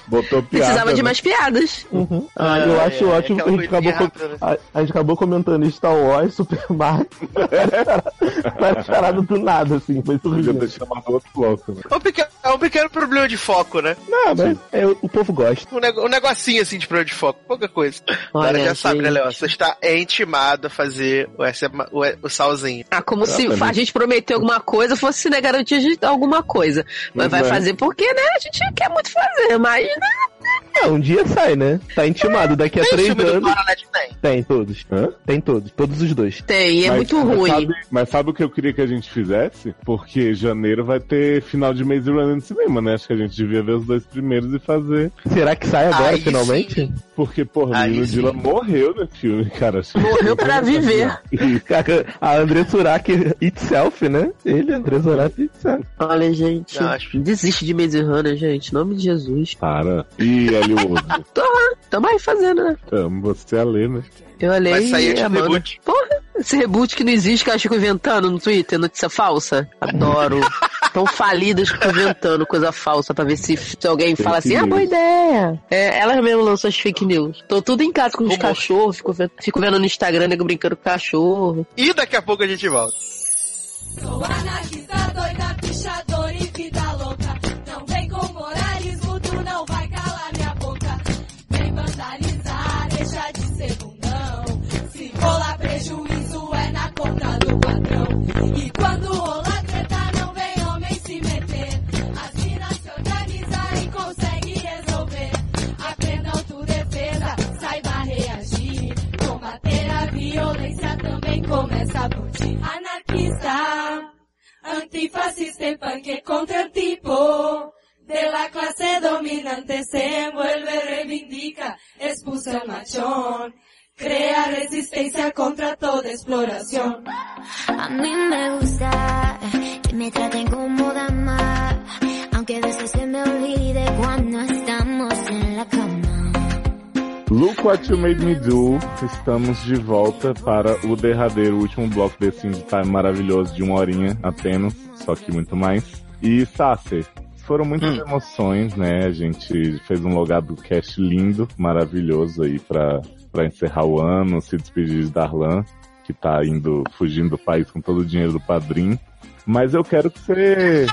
Botou piada. precisava de né? mais piadas. Uhum. Ah, eu Ah, acho é, ótimo que a gente, acabou, rápida, a, a gente acabou comentando Star Wars, Super Mario. Várias paradas do nada, assim. Foi Podia ter chamado outro bloco, né? É um pequeno, é um pequeno problema de foco, né? Não, mas é, o povo gosta. Um, nego- um negocinho assim de problema de foco, pouca coisa. Olha, Agora já sabe, né, gente. Léo? Você está intimado a fazer o, SM, o, o salzinho. Ah, como se a gente prometeu alguma coisa, fosse né, garantia de alguma coisa. Mas vai é. fazer porque, né? A gente quer muito fazer, mas né? É, um dia sai, né? Tá intimado. Daqui a Tem três filme do anos. Paranet tem. Tem todos. Hã? Tem todos. Todos os dois. tem, e é Mas- muito mas ruim. Sabe, mas sabe o que eu queria que a gente fizesse? Porque janeiro vai ter final de mês Running no cinema, né? Acho que a gente devia ver os dois primeiros e fazer. Será que sai agora, Aí finalmente? Porque, porra, o Aí sim. Dila morreu no filme, cara. Morreu pra viver. E, cara, a André Surak itself, né? Ele, André Surak itself. Olha, gente, acho. desiste de Maze Runner, gente. Em nome de Jesus. Para. E Oso. Tô lá, tamo aí fazendo, né? Amo você a ler, né? Eu olhei Vai sair e Amanda. reboot. Porra, Esse reboot que não existe, que eu fico inventando no Twitter, notícia falsa. Adoro. Tão falidas que inventando coisa falsa pra ver se, se alguém fala assim, ah, boa ideia. É, elas mesmo lançam as fake news. Tô tudo em casa com os cachorros, fico vendo, fico vendo no Instagram, nego brincando com cachorro. E daqui a pouco a gente volta. Sou anarquista, doida, deixa de ser bundão. Se rolar prejuízo é na conta do patrão. E quando rolar treta, não vem homem se meter. As minas se organizar e consegue resolver. Aprenda autodefesa, saiba reagir. Combater a violência também começa a partir. Anarquista, antifascista y punk contra tipo de la clase dominante se envuelve, reivindica, expulsa el machón, crea resistencia contra toda exploración. A mí me gusta que me traten como dama, aunque a veces se me olvide cuando estamos en la cama. Look What You Made Me Do, estamos de volta para o derradeiro último bloco desse Indie Time maravilhoso de uma horinha apenas, só que muito mais. E Sasser, foram muitas emoções, né? A gente fez um logado cast lindo, maravilhoso aí pra, pra encerrar o ano, se despedir de Darlan, que tá indo, fugindo do país com todo o dinheiro do padrinho. Mas eu quero que você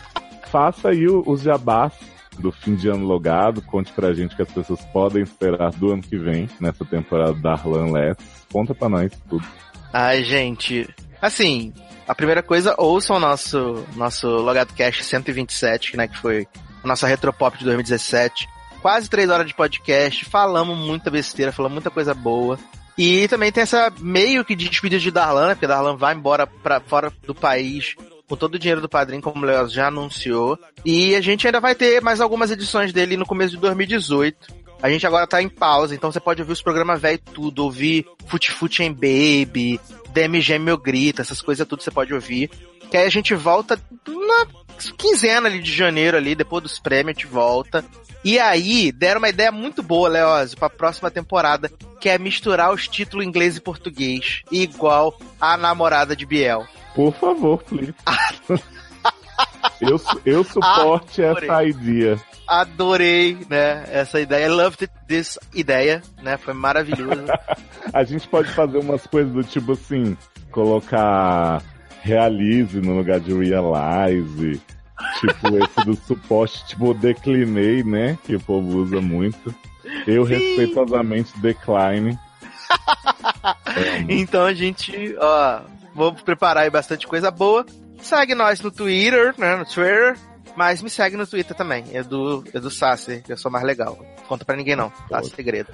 faça aí o- os jabás do fim de ano logado, conte pra gente que as pessoas podem esperar do ano que vem, nessa temporada da Darlan Less. Conta pra nós tudo. Ai, gente. Assim, a primeira coisa, ouçam o nosso, nosso Logado Cast 127, né? Que foi a nossa Retropop de 2017. Quase três horas de podcast, falamos muita besteira, falamos muita coisa boa. E também tem essa meio que despedida de Darlan, né? Porque Darlan vai embora pra fora do país com todo o dinheiro do padrinho, como o Léo já anunciou. E a gente ainda vai ter mais algumas edições dele no começo de 2018. A gente agora tá em pausa, então você pode ouvir os programas velho tudo, ouvir Fute Fute em Baby, DMG Meu Grita, essas coisas tudo você pode ouvir. Que aí a gente volta na quinzena ali de janeiro ali, depois dos prêmios a gente volta. E aí, deram uma ideia muito boa, Leózio, pra próxima temporada, que é misturar os títulos inglês e português, igual a namorada de Biel. Por favor, please. eu, eu suporte Adorei. essa ideia. Adorei, né, essa ideia. I loved this ideia, né, foi maravilhoso. A gente pode fazer umas coisas do tipo assim, colocar realize no lugar de realize. Tipo, esse do suporte, tipo, declinei, né? Que o povo usa muito. Eu respeitosamente decline. Então a gente, ó, vamos preparar aí bastante coisa boa. Segue nós no Twitter, né, no Twitter. Mas me segue no Twitter também, é do, é do Sassi, que eu sou mais legal. Conta pra ninguém não, tá? Segredo.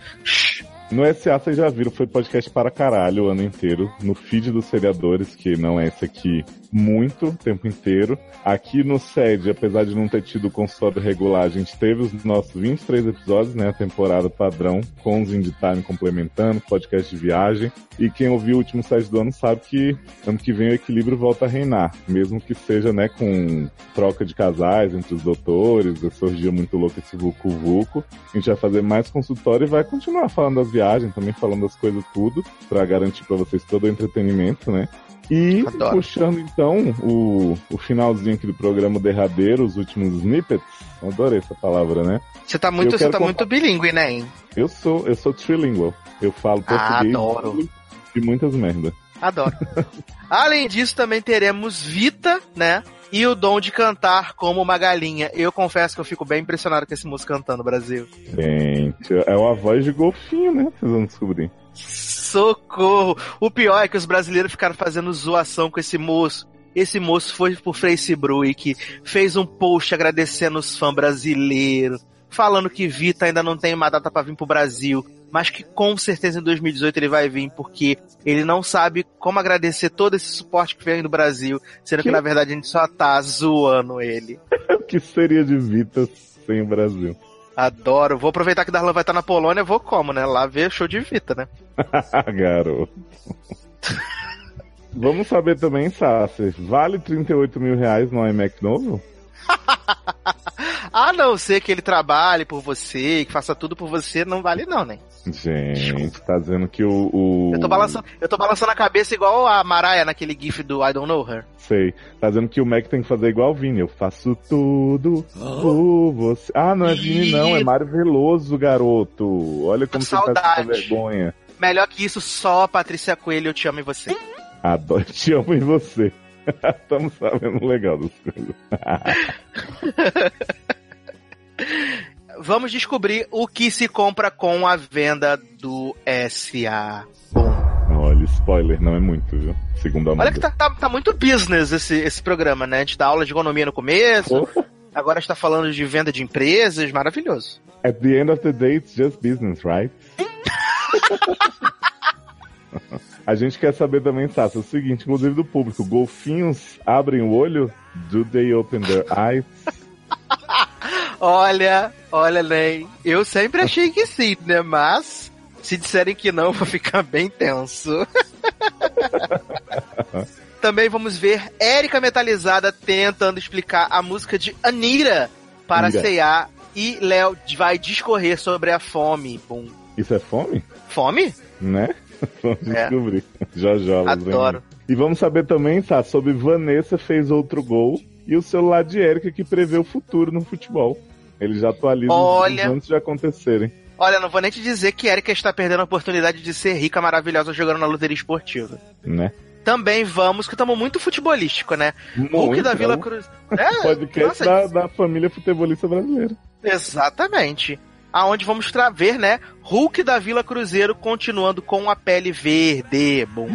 No SA vocês já viram, foi podcast para caralho o ano inteiro. No feed dos seriadores, que não é esse aqui, muito, o tempo inteiro. Aqui no SED, apesar de não ter tido consultório regular, a gente teve os nossos 23 episódios, né? A temporada padrão, com os Indie Time complementando, podcast de viagem. E quem ouviu o último SED do ano sabe que ano que vem o equilíbrio volta a reinar. Mesmo que seja, né, com troca de casais entre os doutores, surgiu muito louco esse Vucu Vucu. A gente vai fazer mais consultório e vai continuar falando das viagens, também falando das coisas tudo, pra garantir pra vocês todo o entretenimento, né? E Adoro. puxando então o, o finalzinho aqui do programa derradeiro, os últimos snippets. Adorei essa palavra, né? Você tá muito, Eu você tá muito bilíngue, né, hein? Eu sou, eu sou trilingual. Eu falo Ah, português adoro. e muitas merda. Adoro. Além disso, também teremos Vita, né? E o dom de cantar como uma galinha. Eu confesso que eu fico bem impressionado com esse moço cantando no Brasil. Gente, é uma voz de golfinho, né? Vocês vão descobrir. Socorro! O pior é que os brasileiros ficaram fazendo zoação com esse moço. Esse moço foi pro Facebook, fez um post agradecendo os fãs brasileiros, falando que Vita ainda não tem uma data pra vir pro Brasil, mas que com certeza em 2018 ele vai vir, porque ele não sabe como agradecer todo esse suporte que vem do Brasil, sendo que, Que? na verdade a gente só tá zoando ele. O que seria de Vita sem o Brasil? Adoro. Vou aproveitar que Darlan vai estar na Polônia, vou como, né? Lá ver show de Vita, né? Garoto. Vamos saber também, Sassi, vale 38 mil reais no iMac novo? A não ser que ele trabalhe por você, que faça tudo por você, não vale não, né? Gente, tá dizendo que o. o... Eu tô balançando, eu tô balançando a cabeça igual a Mariah naquele gif do I Don't Know Her. Sei. Tá dizendo que o Mac tem que fazer igual o Vini. Eu faço tudo por você. Ah, não é Vini, não. É Mário Veloso, garoto. Olha como você tá com Saudade. vergonha. Melhor que isso, só Patrícia Coelho, eu te amo em você. Adoro, te amo em você. Estamos sabendo legal das coisas. Vamos descobrir o que se compra com a venda do SA. Olha, spoiler, não é muito, viu? Segundo a Olha que tá, tá, tá muito business esse, esse programa, né? A gente dá aula de economia no começo, agora está falando de venda de empresas, maravilhoso. At the end of the day, it's just business, right? A gente quer saber também, Sassa, o seguinte, inclusive do público, golfinhos abrem o olho? Do they open their eyes? Olha, olha, Ney, eu sempre achei que sim, né? Mas, se disserem que não, vou ficar bem tenso. Também vamos ver Érica Metalizada tentando explicar a música de Anira para. C&A e Léo vai discorrer sobre a fome. Bum. Isso é fome? Fome? Né? Vamos É. descobrir. Já já. Adoro. vêm. E vamos saber também, tá, sobre Vanessa fez outro gol e o celular de Érica que prevê o futuro no futebol. Ele já atualiza os Olha. antes de acontecerem. Olha, não vou nem te dizer que Erika está perdendo a oportunidade de ser rica, maravilhosa, jogando na loteria esportiva. Né? Também vamos, que estamos muito futebolístico, né? Hulk da Vila Cruz. É, Podcast nossa, da, da família futebolista brasileira. Exatamente. Aonde vamos ver, né? Hulk da Vila Cruzeiro continuando com a pele verde. Bom.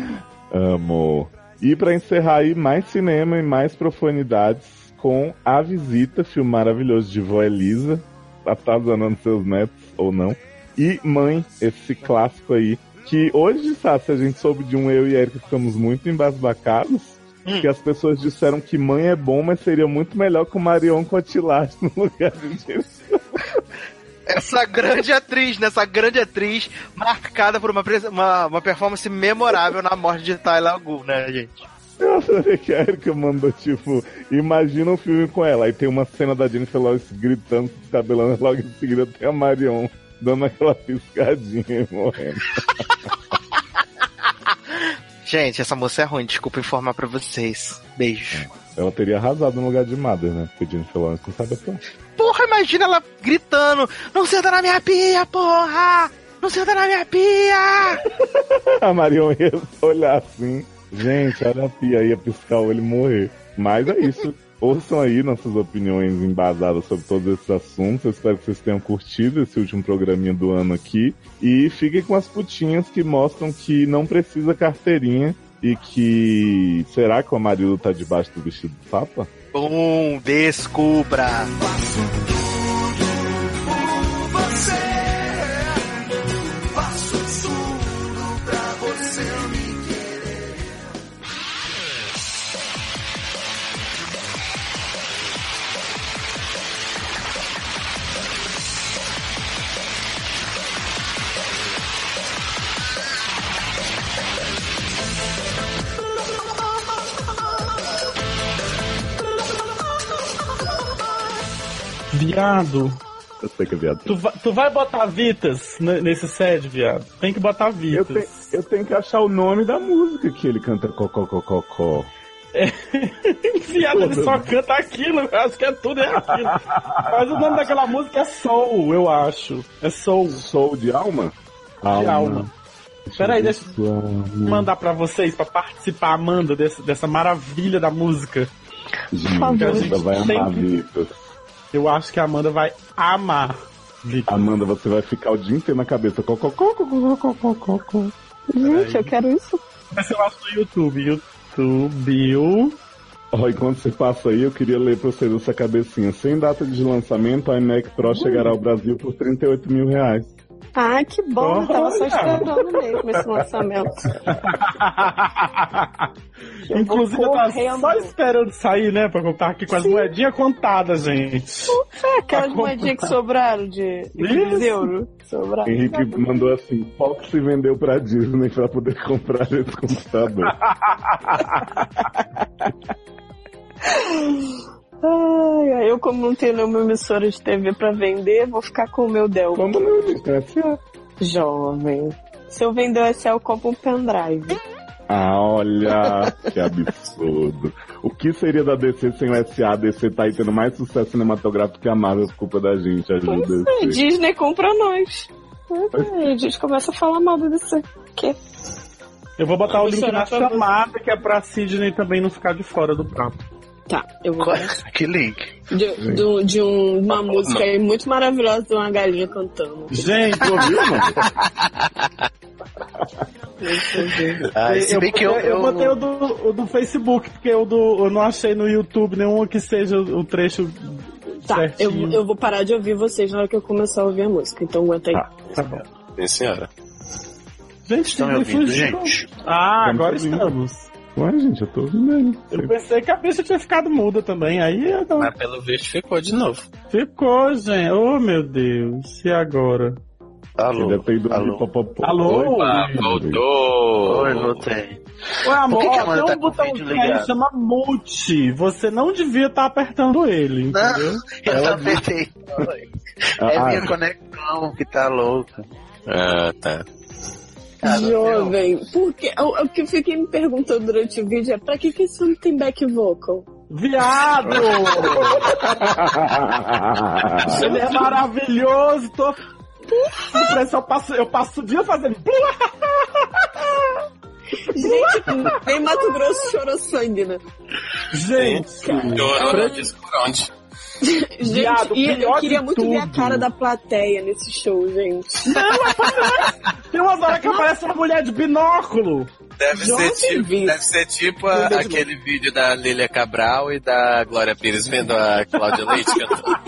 Amo. E pra encerrar aí, mais cinema e mais profanidades com A Visita, filme maravilhoso de vó Elisa, atazanando seus netos ou não. E Mãe, esse clássico aí, que hoje, sabe, se a gente soube de um eu e Erika ficamos muito embasbacados, que as pessoas disseram que Mãe é bom, mas seria muito melhor com Marion Cotillard no lugar de Essa grande atriz, né? Essa grande atriz marcada por uma, uma, uma performance memorável na morte de Tyler Gu, né, gente? Eu adorei que a Erika mandou, tipo, imagina um filme com ela. Aí tem uma cena da Jennifer Lawrence gritando, se descabelando, logo em seguida tem a Marion dando aquela piscadinha e morrendo. Gente, essa moça é ruim, desculpa informar pra vocês. Beijos. Ela teria arrasado no lugar de Mother, né? Porque Jennifer Lawrence não sabe atuar. Porra, imagina ela gritando: Não senta na minha pia, porra! Não senta na minha pia! a Marion ia olhar assim, gente, olha a pia, ia piscar o olho e morrer. Mas é isso. Ouçam aí nossas opiniões embasadas sobre todos esses assuntos. Eu espero que vocês tenham curtido esse último programinha do ano aqui. E fiquem com as putinhas que mostram que não precisa carteirinha e que. Será que o Amarildo tá debaixo do vestido do Papa? Bum, descubra! Viado, Eu sei que é viado. tu, va- tu vai botar Vitas nesse set, viado? Tem que botar Eu, Vitas. tenho- eu tenho que achar o nome da música que ele canta cocó. Viado, ele só canta aquilo, eu acho que é tudo é aquilo. Mas o nome daquela música é Soul, eu acho. É Soul. Soul de alma? De alma. Peraí, deixa eu eu mandar pra vocês, pra participar, Amanda, desse- dessa maravilha da música. Gente, favor. Amanda vai amar que- Vitas. Eu acho que a Amanda vai amar. Amanda, você vai ficar o dia inteiro na cabeça. Cocó, cocó, cocó. Gente, eu quero isso. Mas eu acho no YouTube. YouTube. Ó, enquanto você passa aí, eu queria ler pra vocês essa cabecinha. Sem data de lançamento, a iMac Pro chegará ao Brasil por 38 mil reais. Ai, que bom, eu tava só esperando mesmo esse lançamento. Eu Inclusive, eu tava só esperando sair, né? Pra contar aqui com as moedinhas contadas, gente. Foi aquelas Tá moedinhas que sobraram de, de euro. Sobraram. Henrique mandou assim: Fox se vendeu pra Disney pra poder comprar esse computador. Ai, eu como não tenho nenhuma emissora de TV pra vender, vou ficar com o meu Dell. Como não, gente? É SA. Jovem. Se eu vender o SA, eu compro um pendrive. Ah, olha, que absurdo. O que seria da DC sem o SA? A DC tá aí tendo mais sucesso cinematográfico que a Marvel, por culpa da gente, ajuda. É, Disney compra nós. É, a gente começa a falar mal do DC. Que? Eu vou botar o link na chamada, que é pra Sidney também não ficar de fora do papo. Tá, eu vou. Que link? De, de, de um- uma música aí muito maravilhosa de uma galinha cantando. Gente, ouviu, mano? Ah, se eu, bem que botei, eu- eu botei o do, o do Facebook, porque o do, eu não achei no YouTube nenhum que seja o trecho Tá, eu, certinho. eu vou parar de ouvir vocês na hora que eu começar a ouvir a música, então aguenta aí. Tá bom. Sim, senhora. Gente, Estão me Sidney ouvindo, fugiu. gente? Ah, Estamos agora estamos. Ué, gente, eu tô ouvindo ele. Eu pensei que a bicha tinha ficado muda também, aí agora... Mas pelo visto ficou de novo. Ficou, gente. Oh, meu Deus. E agora? Alô? Alô? popopó. Alô? Opa, voltou! Oi, voltei. Ué, amor, Por que que tem tá um com o botão vídeo que aí chama mute. Você não devia estar apertando ele, entendeu? Eu não apertei. É Ah, minha conexão que tá louca. Ah, tá. Jovem, porque o, o que eu fiquei me perguntando durante o vídeo é pra que que isso não tem back vocal? Viado! ele é maravilhoso, tô... Eu passo, eu passo o dia fazendo... Gente, nem Mato Grosso chorou sangue, né? Gente, Chorou no disco onde? Gente, Viado, e eu queria muito ver a tudo. cara da plateia nesse show, gente. Não, aparece. Tem umas horas que aparece uma mulher de binóculo. Deve ser, tipo, deve ser tipo a- aquele vídeo da Lília Cabral e da Glória Pires vendo a Cláudia Leite cantando.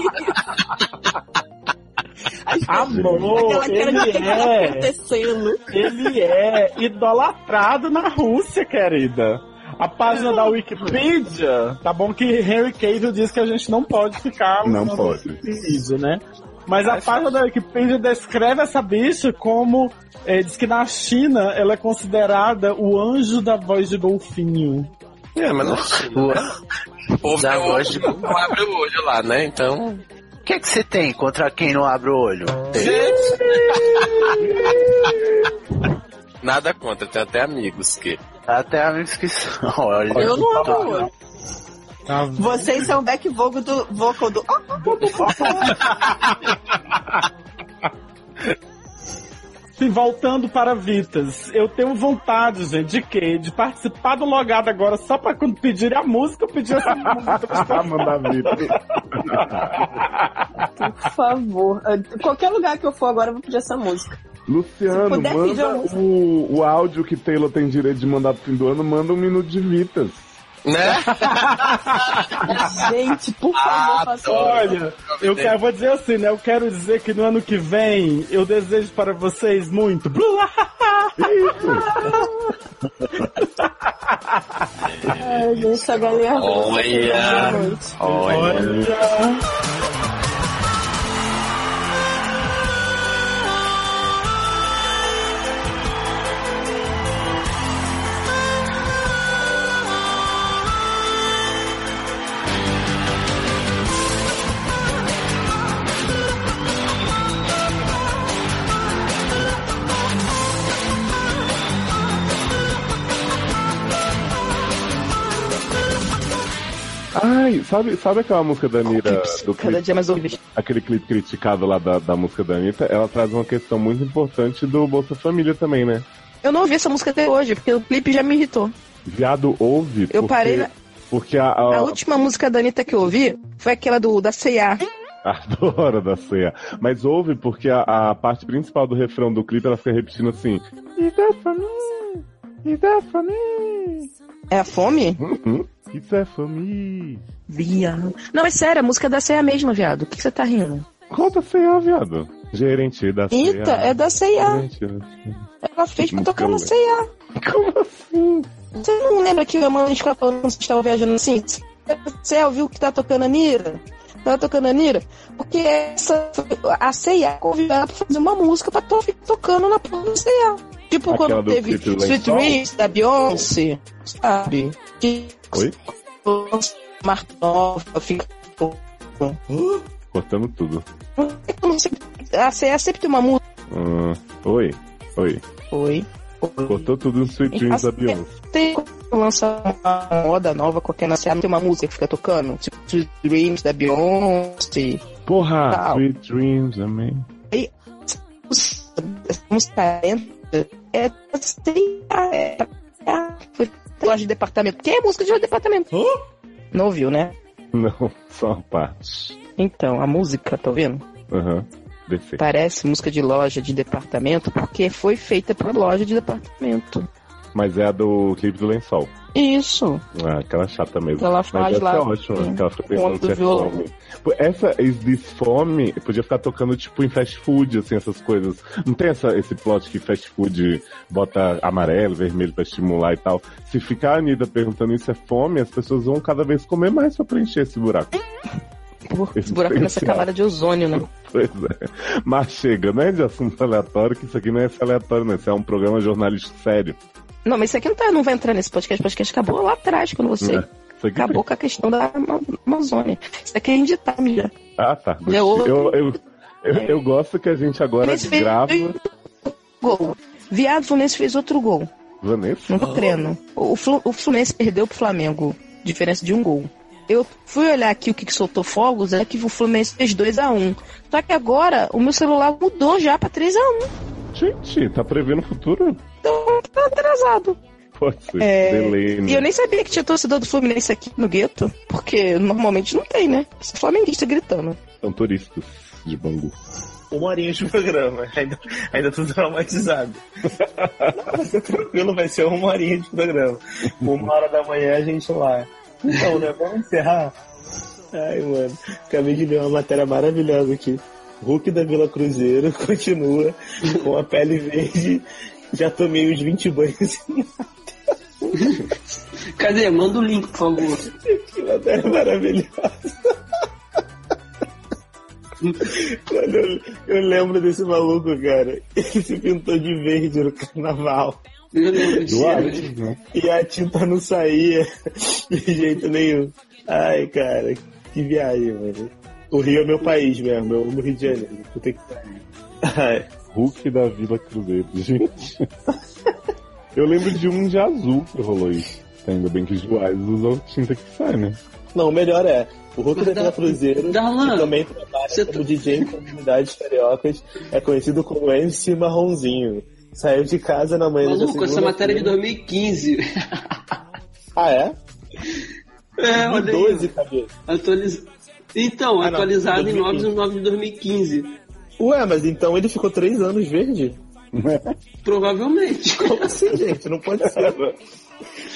Amor, ele tá é. acontecendo. Ele é idolatrado na Rússia, querida. A página da Wikipedia, tá bom que Henry Cavill diz que a gente não pode ficar Não pode. Wikipedia, né? Mas a página da Wikipedia descreve essa bicha como é, diz que na China ela é considerada o anjo da voz de golfinho. É, mas não O povo Da voz de- não abre o olho lá, né? Então. O que, que você tem contra quem não abre o olho? Nada contra, tem até amigos que. Até amigos que são. Olha, Eu não abro o olho. Tá Vocês são o back vocal do, vocal do... Sim, voltando para Vitas, eu tenho vontade, gente, de quê? De participar do logado agora, só pra quando pedirem a música, eu pedir essa música. Mandar vida. Por favor. Qualquer lugar que eu for agora, eu vou pedir essa música. Luciano, manda o, o áudio que Taylor tem direito de mandar pro fim do ano, manda um minuto de Vitas. Né? Gente, por favor, faça Olha, eu quero, vou dizer assim, né? Eu quero dizer que no ano que vem eu desejo para vocês muito. Ai, gente, a galinha Olha. Olha. Ai, sabe, sabe aquela música da Anitta, do Cada clipe, dia mais ouvido. aquele clipe criticado lá da, da música da Anitta? Ela traz uma questão muito importante do Bolsa Família também, né? Eu não ouvi essa música até hoje, porque o clipe já me irritou. Viado ouve. Eu porque, parei na- Porque a, a- A última música da Anitta que eu ouvi foi aquela do da C&A. Adoro da ceia. Mas ouve porque a, a parte principal do refrão do clipe ela fica repetindo assim. Me? Is that for me? É a fome? Uhum. Isso é. Viado. Não, é sério, a música é da C&A mesmo, viado. O que que você tá rindo? Qual da ceia, viado? Gerente da ceia. Eita, é da ceia. Ela fez pra tocar na lenta. C&A. Como assim? Você não lembra que a mãe de falando quando vocês estavam viajando assim? Você ouviu que tá tocando a Nira? Tá tocando a Nira? Porque essa, a convidou ela pra fazer uma música pra to tocando na porra da C&A. Tipo Aquela quando do teve Sweet? Dreams da Beyoncé, sabe? Que Oi? marca nova, fica. Cortando tudo. A CE sempre tem uma música. Ah, oi, oi. Oi. Cortou tudo no Sweet Dreams da Beyoncé. Tem lança uma moda nova qualquer na CE, não tem uma música que fica tocando. Tipo, Sweet Dreams da Beyoncé. Porra, Tal. Sweet Dreams também. Aí, essa música entra, é assim, é, é, foi loja de departamento. Quem é música de loja de departamento? Não ouviu, né? Não, só uma parte. Então, a música, tá ouvindo? Aham, descer. Parece música de loja de departamento porque foi feita pra loja de departamento. Mas é a do clipe do lençol. Isso. Ah, aquela chata mesmo. Ela Mas faz essa lá, é ótima, hum, que ela fica pensando se é fome. Essa Is This Fome podia ficar tocando tipo em fast food, assim, essas coisas. Não tem essa, esse plot que fast food bota amarelo, vermelho pra estimular e tal. Se ficar a Anitta perguntando isso é fome, as pessoas vão cada vez comer mais pra preencher esse buraco. Esse buraco nessa potencial. camada de ozônio, né? Pois é. Mas chega, né, de assunto aleatório, que isso aqui não é esse aleatório, não. Isso é um programa jornalístico sério. Não, mas isso aqui não, tá, não vai entrar nesse podcast. O podcast acabou lá atrás, quando você É, acabou com a questão da Ama- Amazônia. Isso aqui é inditado já. Ah, tá. Eu, eu, eu, eu gosto que a gente agora grava. Gol. Viado Fluminense fez outro gol. Vanessa? Não tô crendo. O, o Fluminense perdeu pro Flamengo. Diferença de um gol. Eu fui olhar aqui o que, que soltou fogos, é que o Fluminense fez 2x1. Só que agora o meu celular mudou já pra 3x1. Gente, tá prevendo o futuro? Então tá atrasado. Pode ser. É, né? E eu nem sabia que tinha torcedor do Fluminense aqui no gueto, porque normalmente não tem, né? Só flamenguista gritando. São turistas de Bangu. Uma horinha de programa. Ainda, ainda tô traumatizado. Não, vai ser tranquilo, vai ser uma horinha de programa. Uma hora da manhã a gente lá. Então, né? Vamos encerrar? Ai, mano. Acabei de ler uma matéria maravilhosa aqui. Hulk da Vila Cruzeiro continua com a pele verde. Já tomei uns 20 banhos. Cadê? Manda o link, por favor. Que matéria maravilhosa. Quando eu, eu lembro desse maluco, cara. Ele se pintou de verde no carnaval. Eu lembro disso. E a tinta não saía de jeito nenhum. Ai, cara, que viagem, mano. O Rio é meu país mesmo, eu amo o Rio de Janeiro. Puta que pariu. Hulk da Vila Cruzeiro, gente. Eu lembro de um de azul que rolou isso. Ainda bem que os Juárez usam tinta que sai, né? Não, o melhor é, o Hulk da da- Vila Cruzeiro, Darlan, que também trabalha você como DJ em comunidades cariocas, é conhecido como MC Marronzinho. Saiu de casa na manhã da Maluco, essa matéria é de 2015. Ah, é? É, olha aí. 12, cabeça. Atualiz... Então, Ah, não, atualizado em 9 de 2015. 9 de 2015. Ué, mas então ele ficou três anos verde? Provavelmente. Como assim, gente? Não pode ser.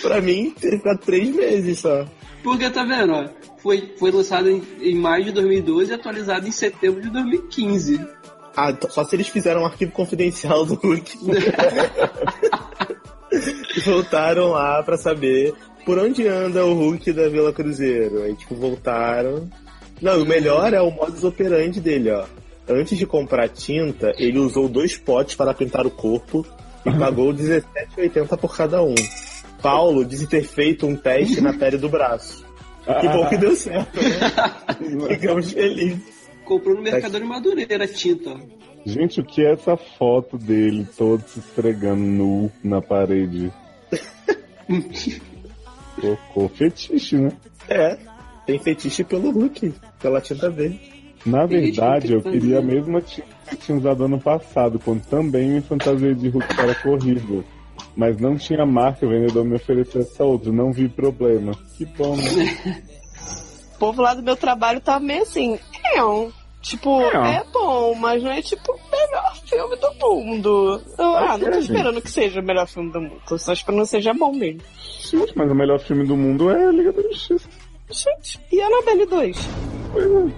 pra mim, ele ficou três meses só. Porque tá vendo, ó, foi, foi lançado em, em maio de 2012 e atualizado em setembro de 2015. Ah, t- só se eles fizeram um arquivo confidencial do Hulk. Voltaram lá pra saber por onde anda o Hulk da Vila Cruzeiro. Aí, tipo, voltaram. Não, e o melhor é o modus operandi dele, ó. Antes de comprar tinta, ele usou dois potes para pintar o corpo e pagou R$17,80 por cada um. Paulo disse ter feito um teste na pele do braço. Que bom que deu certo, né? Ficamos felizes. Comprou no Mercador de Madureira a tinta. Gente, o que é essa foto dele todo se esfregando nu na parede? Colocou fetiche, né? É, tem fetiche pelo Hulk, pela tinta verde. Na verdade, eu que queria a fazer. mesma tinta que tinha usado ano passado, quando também me fantasiei de Hulk para a corrida. Mas não tinha marca, o vendedor me ofereceu essa outra, não vi problema. Que bom, né? O povo lá do meu trabalho tá meio assim, é um. Tipo, É. é bom, mas não é tipo o melhor filme do mundo. Eu, ah, não tô é, esperando que seja o melhor filme do mundo. Tô só esperando que seja bom mesmo. Gente, mas o melhor filme do mundo é Liga da Justiça. Gente, e Annabelle 2? Pois é.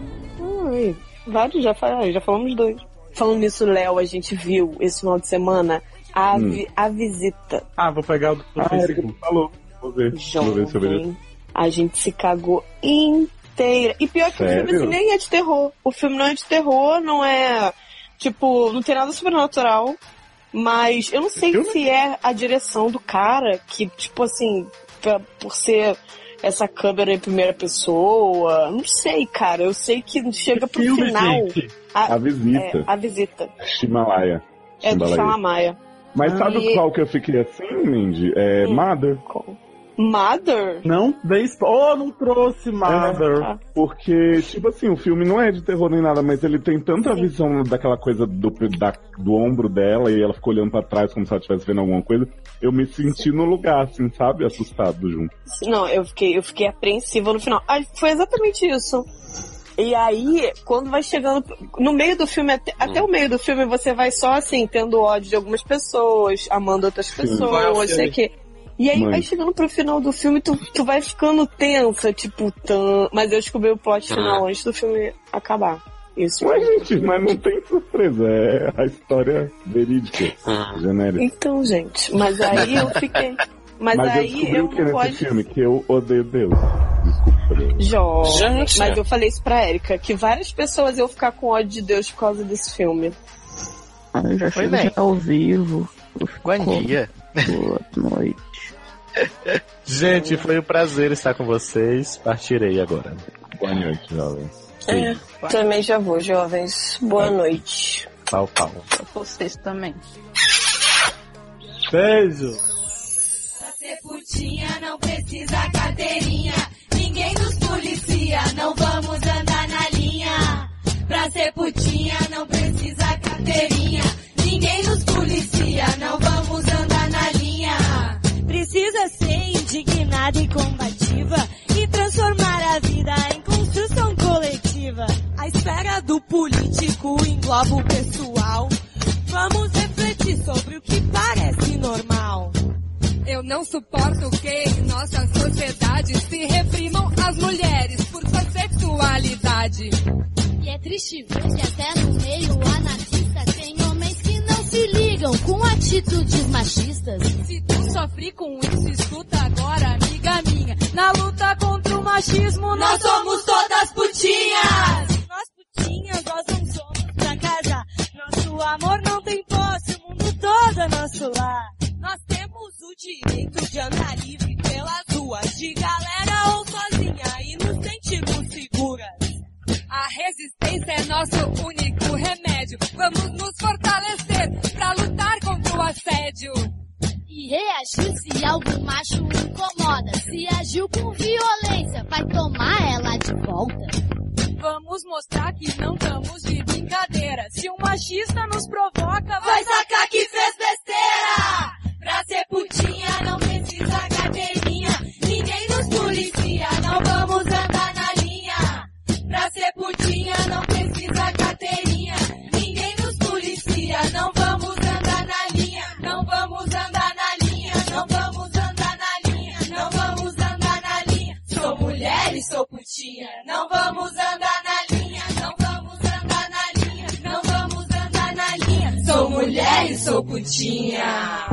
Ai, vários, já, já falamos dois. Falando nisso, Léo, a gente viu esse final de semana a, Hum. vi- a visita. Ah, vou pegar o do Ah, é que tu falou. Vou ver. Vou ver se eu vejo. Jovem. A gente se cagou inteira. E pior que o filme Sério? assim, nem é de terror. O filme não é de terror, não é. Tipo, não tem nada sobrenatural. Mas eu não sei se é a direção do cara que, tipo assim, pra- por ser essa câmera em primeira pessoa. Não sei, cara. Eu sei que chega pro filme, final. gente? A Visita. é, a visita. Himalaia. É do Himalaia. Shalamaia. Mas sabe E- qual que eu fiquei assim, Mindy? É Mother. Mother? Não? Dei spo- Oh, não trouxe Mother. Ah. Porque, tipo assim, o filme não é de terror nem nada, mas ele tem tanta visão daquela coisa do, da- do ombro dela e ela ficou olhando pra trás como se ela estivesse vendo alguma coisa. Eu me senti no lugar, assim, sabe? Assustado junto. Não, eu fiquei, eu fiquei apreensiva no final. Ah, foi exatamente isso. E aí, quando vai chegando no meio do filme, até, até o meio do filme, você vai só assim, tendo ódio de algumas pessoas, amando outras pessoas, sei filme. E aí Mãe. vai chegando pro final do filme, tu, tu vai ficando tensa, tipo, tan... mas eu descobri o plot final antes do filme acabar. Isso. Mas, gente, mas não tem surpresa. É a história verídica, genérica. Então, gente, mas aí eu fiquei. Mas, eu aí eu o que não nesse pode. filme? Que eu odeio Deus. Desculpa. Jó, Gente. mas eu falei isso pra Erika, que várias pessoas iam ficar com ódio de Deus por causa desse filme. Eu já Foi bem. já ao vivo. Bom dia. Boa noite. Gente, foi um prazer estar com vocês. Partirei agora. Boa noite, jovem. É, também já vou, jovens. Boa noite. Pau, pau. Vocês também. Beijo. Pra ser putinha não precisa carteirinha. Ninguém nos policia, não vamos andar na linha. Pra ser putinha não precisa carteirinha. Ninguém nos policia, não vamos. Precisa ser indignada e combativa e transformar a vida em construção coletiva. A espera do político engloba o pessoal. Vamos refletir sobre o que parece normal. Eu não suporto que em nossa sociedade se reprimam as mulheres por sua sexualidade. E é triste ver que até no meio anarquista se ligam com atitudes machistas. Se tu sofre com isso, escuta agora, amiga minha. Na luta contra o machismo, nós somos todas putinhas. Nós putinhas, nós não somos pra casar. Nosso amor não tem posse, o mundo todo é nosso lar. Nós temos o direito de andar livre pelas ruas, de galera ou sozinha, e nos sentirmos seguras. A resistência é nosso único remédio. Vamos nos fortalecer pra lutar contra o assédio. E reagir se algum macho incomoda. Se agiu com violência, vai tomar ela de volta. Vamos mostrar que não estamos de brincadeira. Se um machista nos provoca, vai sacar que fez besteira. Pra ser putinha não precisa carteirinha. Ninguém nos policia, não vamos andar na linha. Não vamos andar na linha, não vamos andar na linha. Não vamos andar na linha. Sou mulher e sou putinha. Não vamos andar na linha, não vamos andar na linha. Não vamos andar na linha. Sou mulher e sou putinha.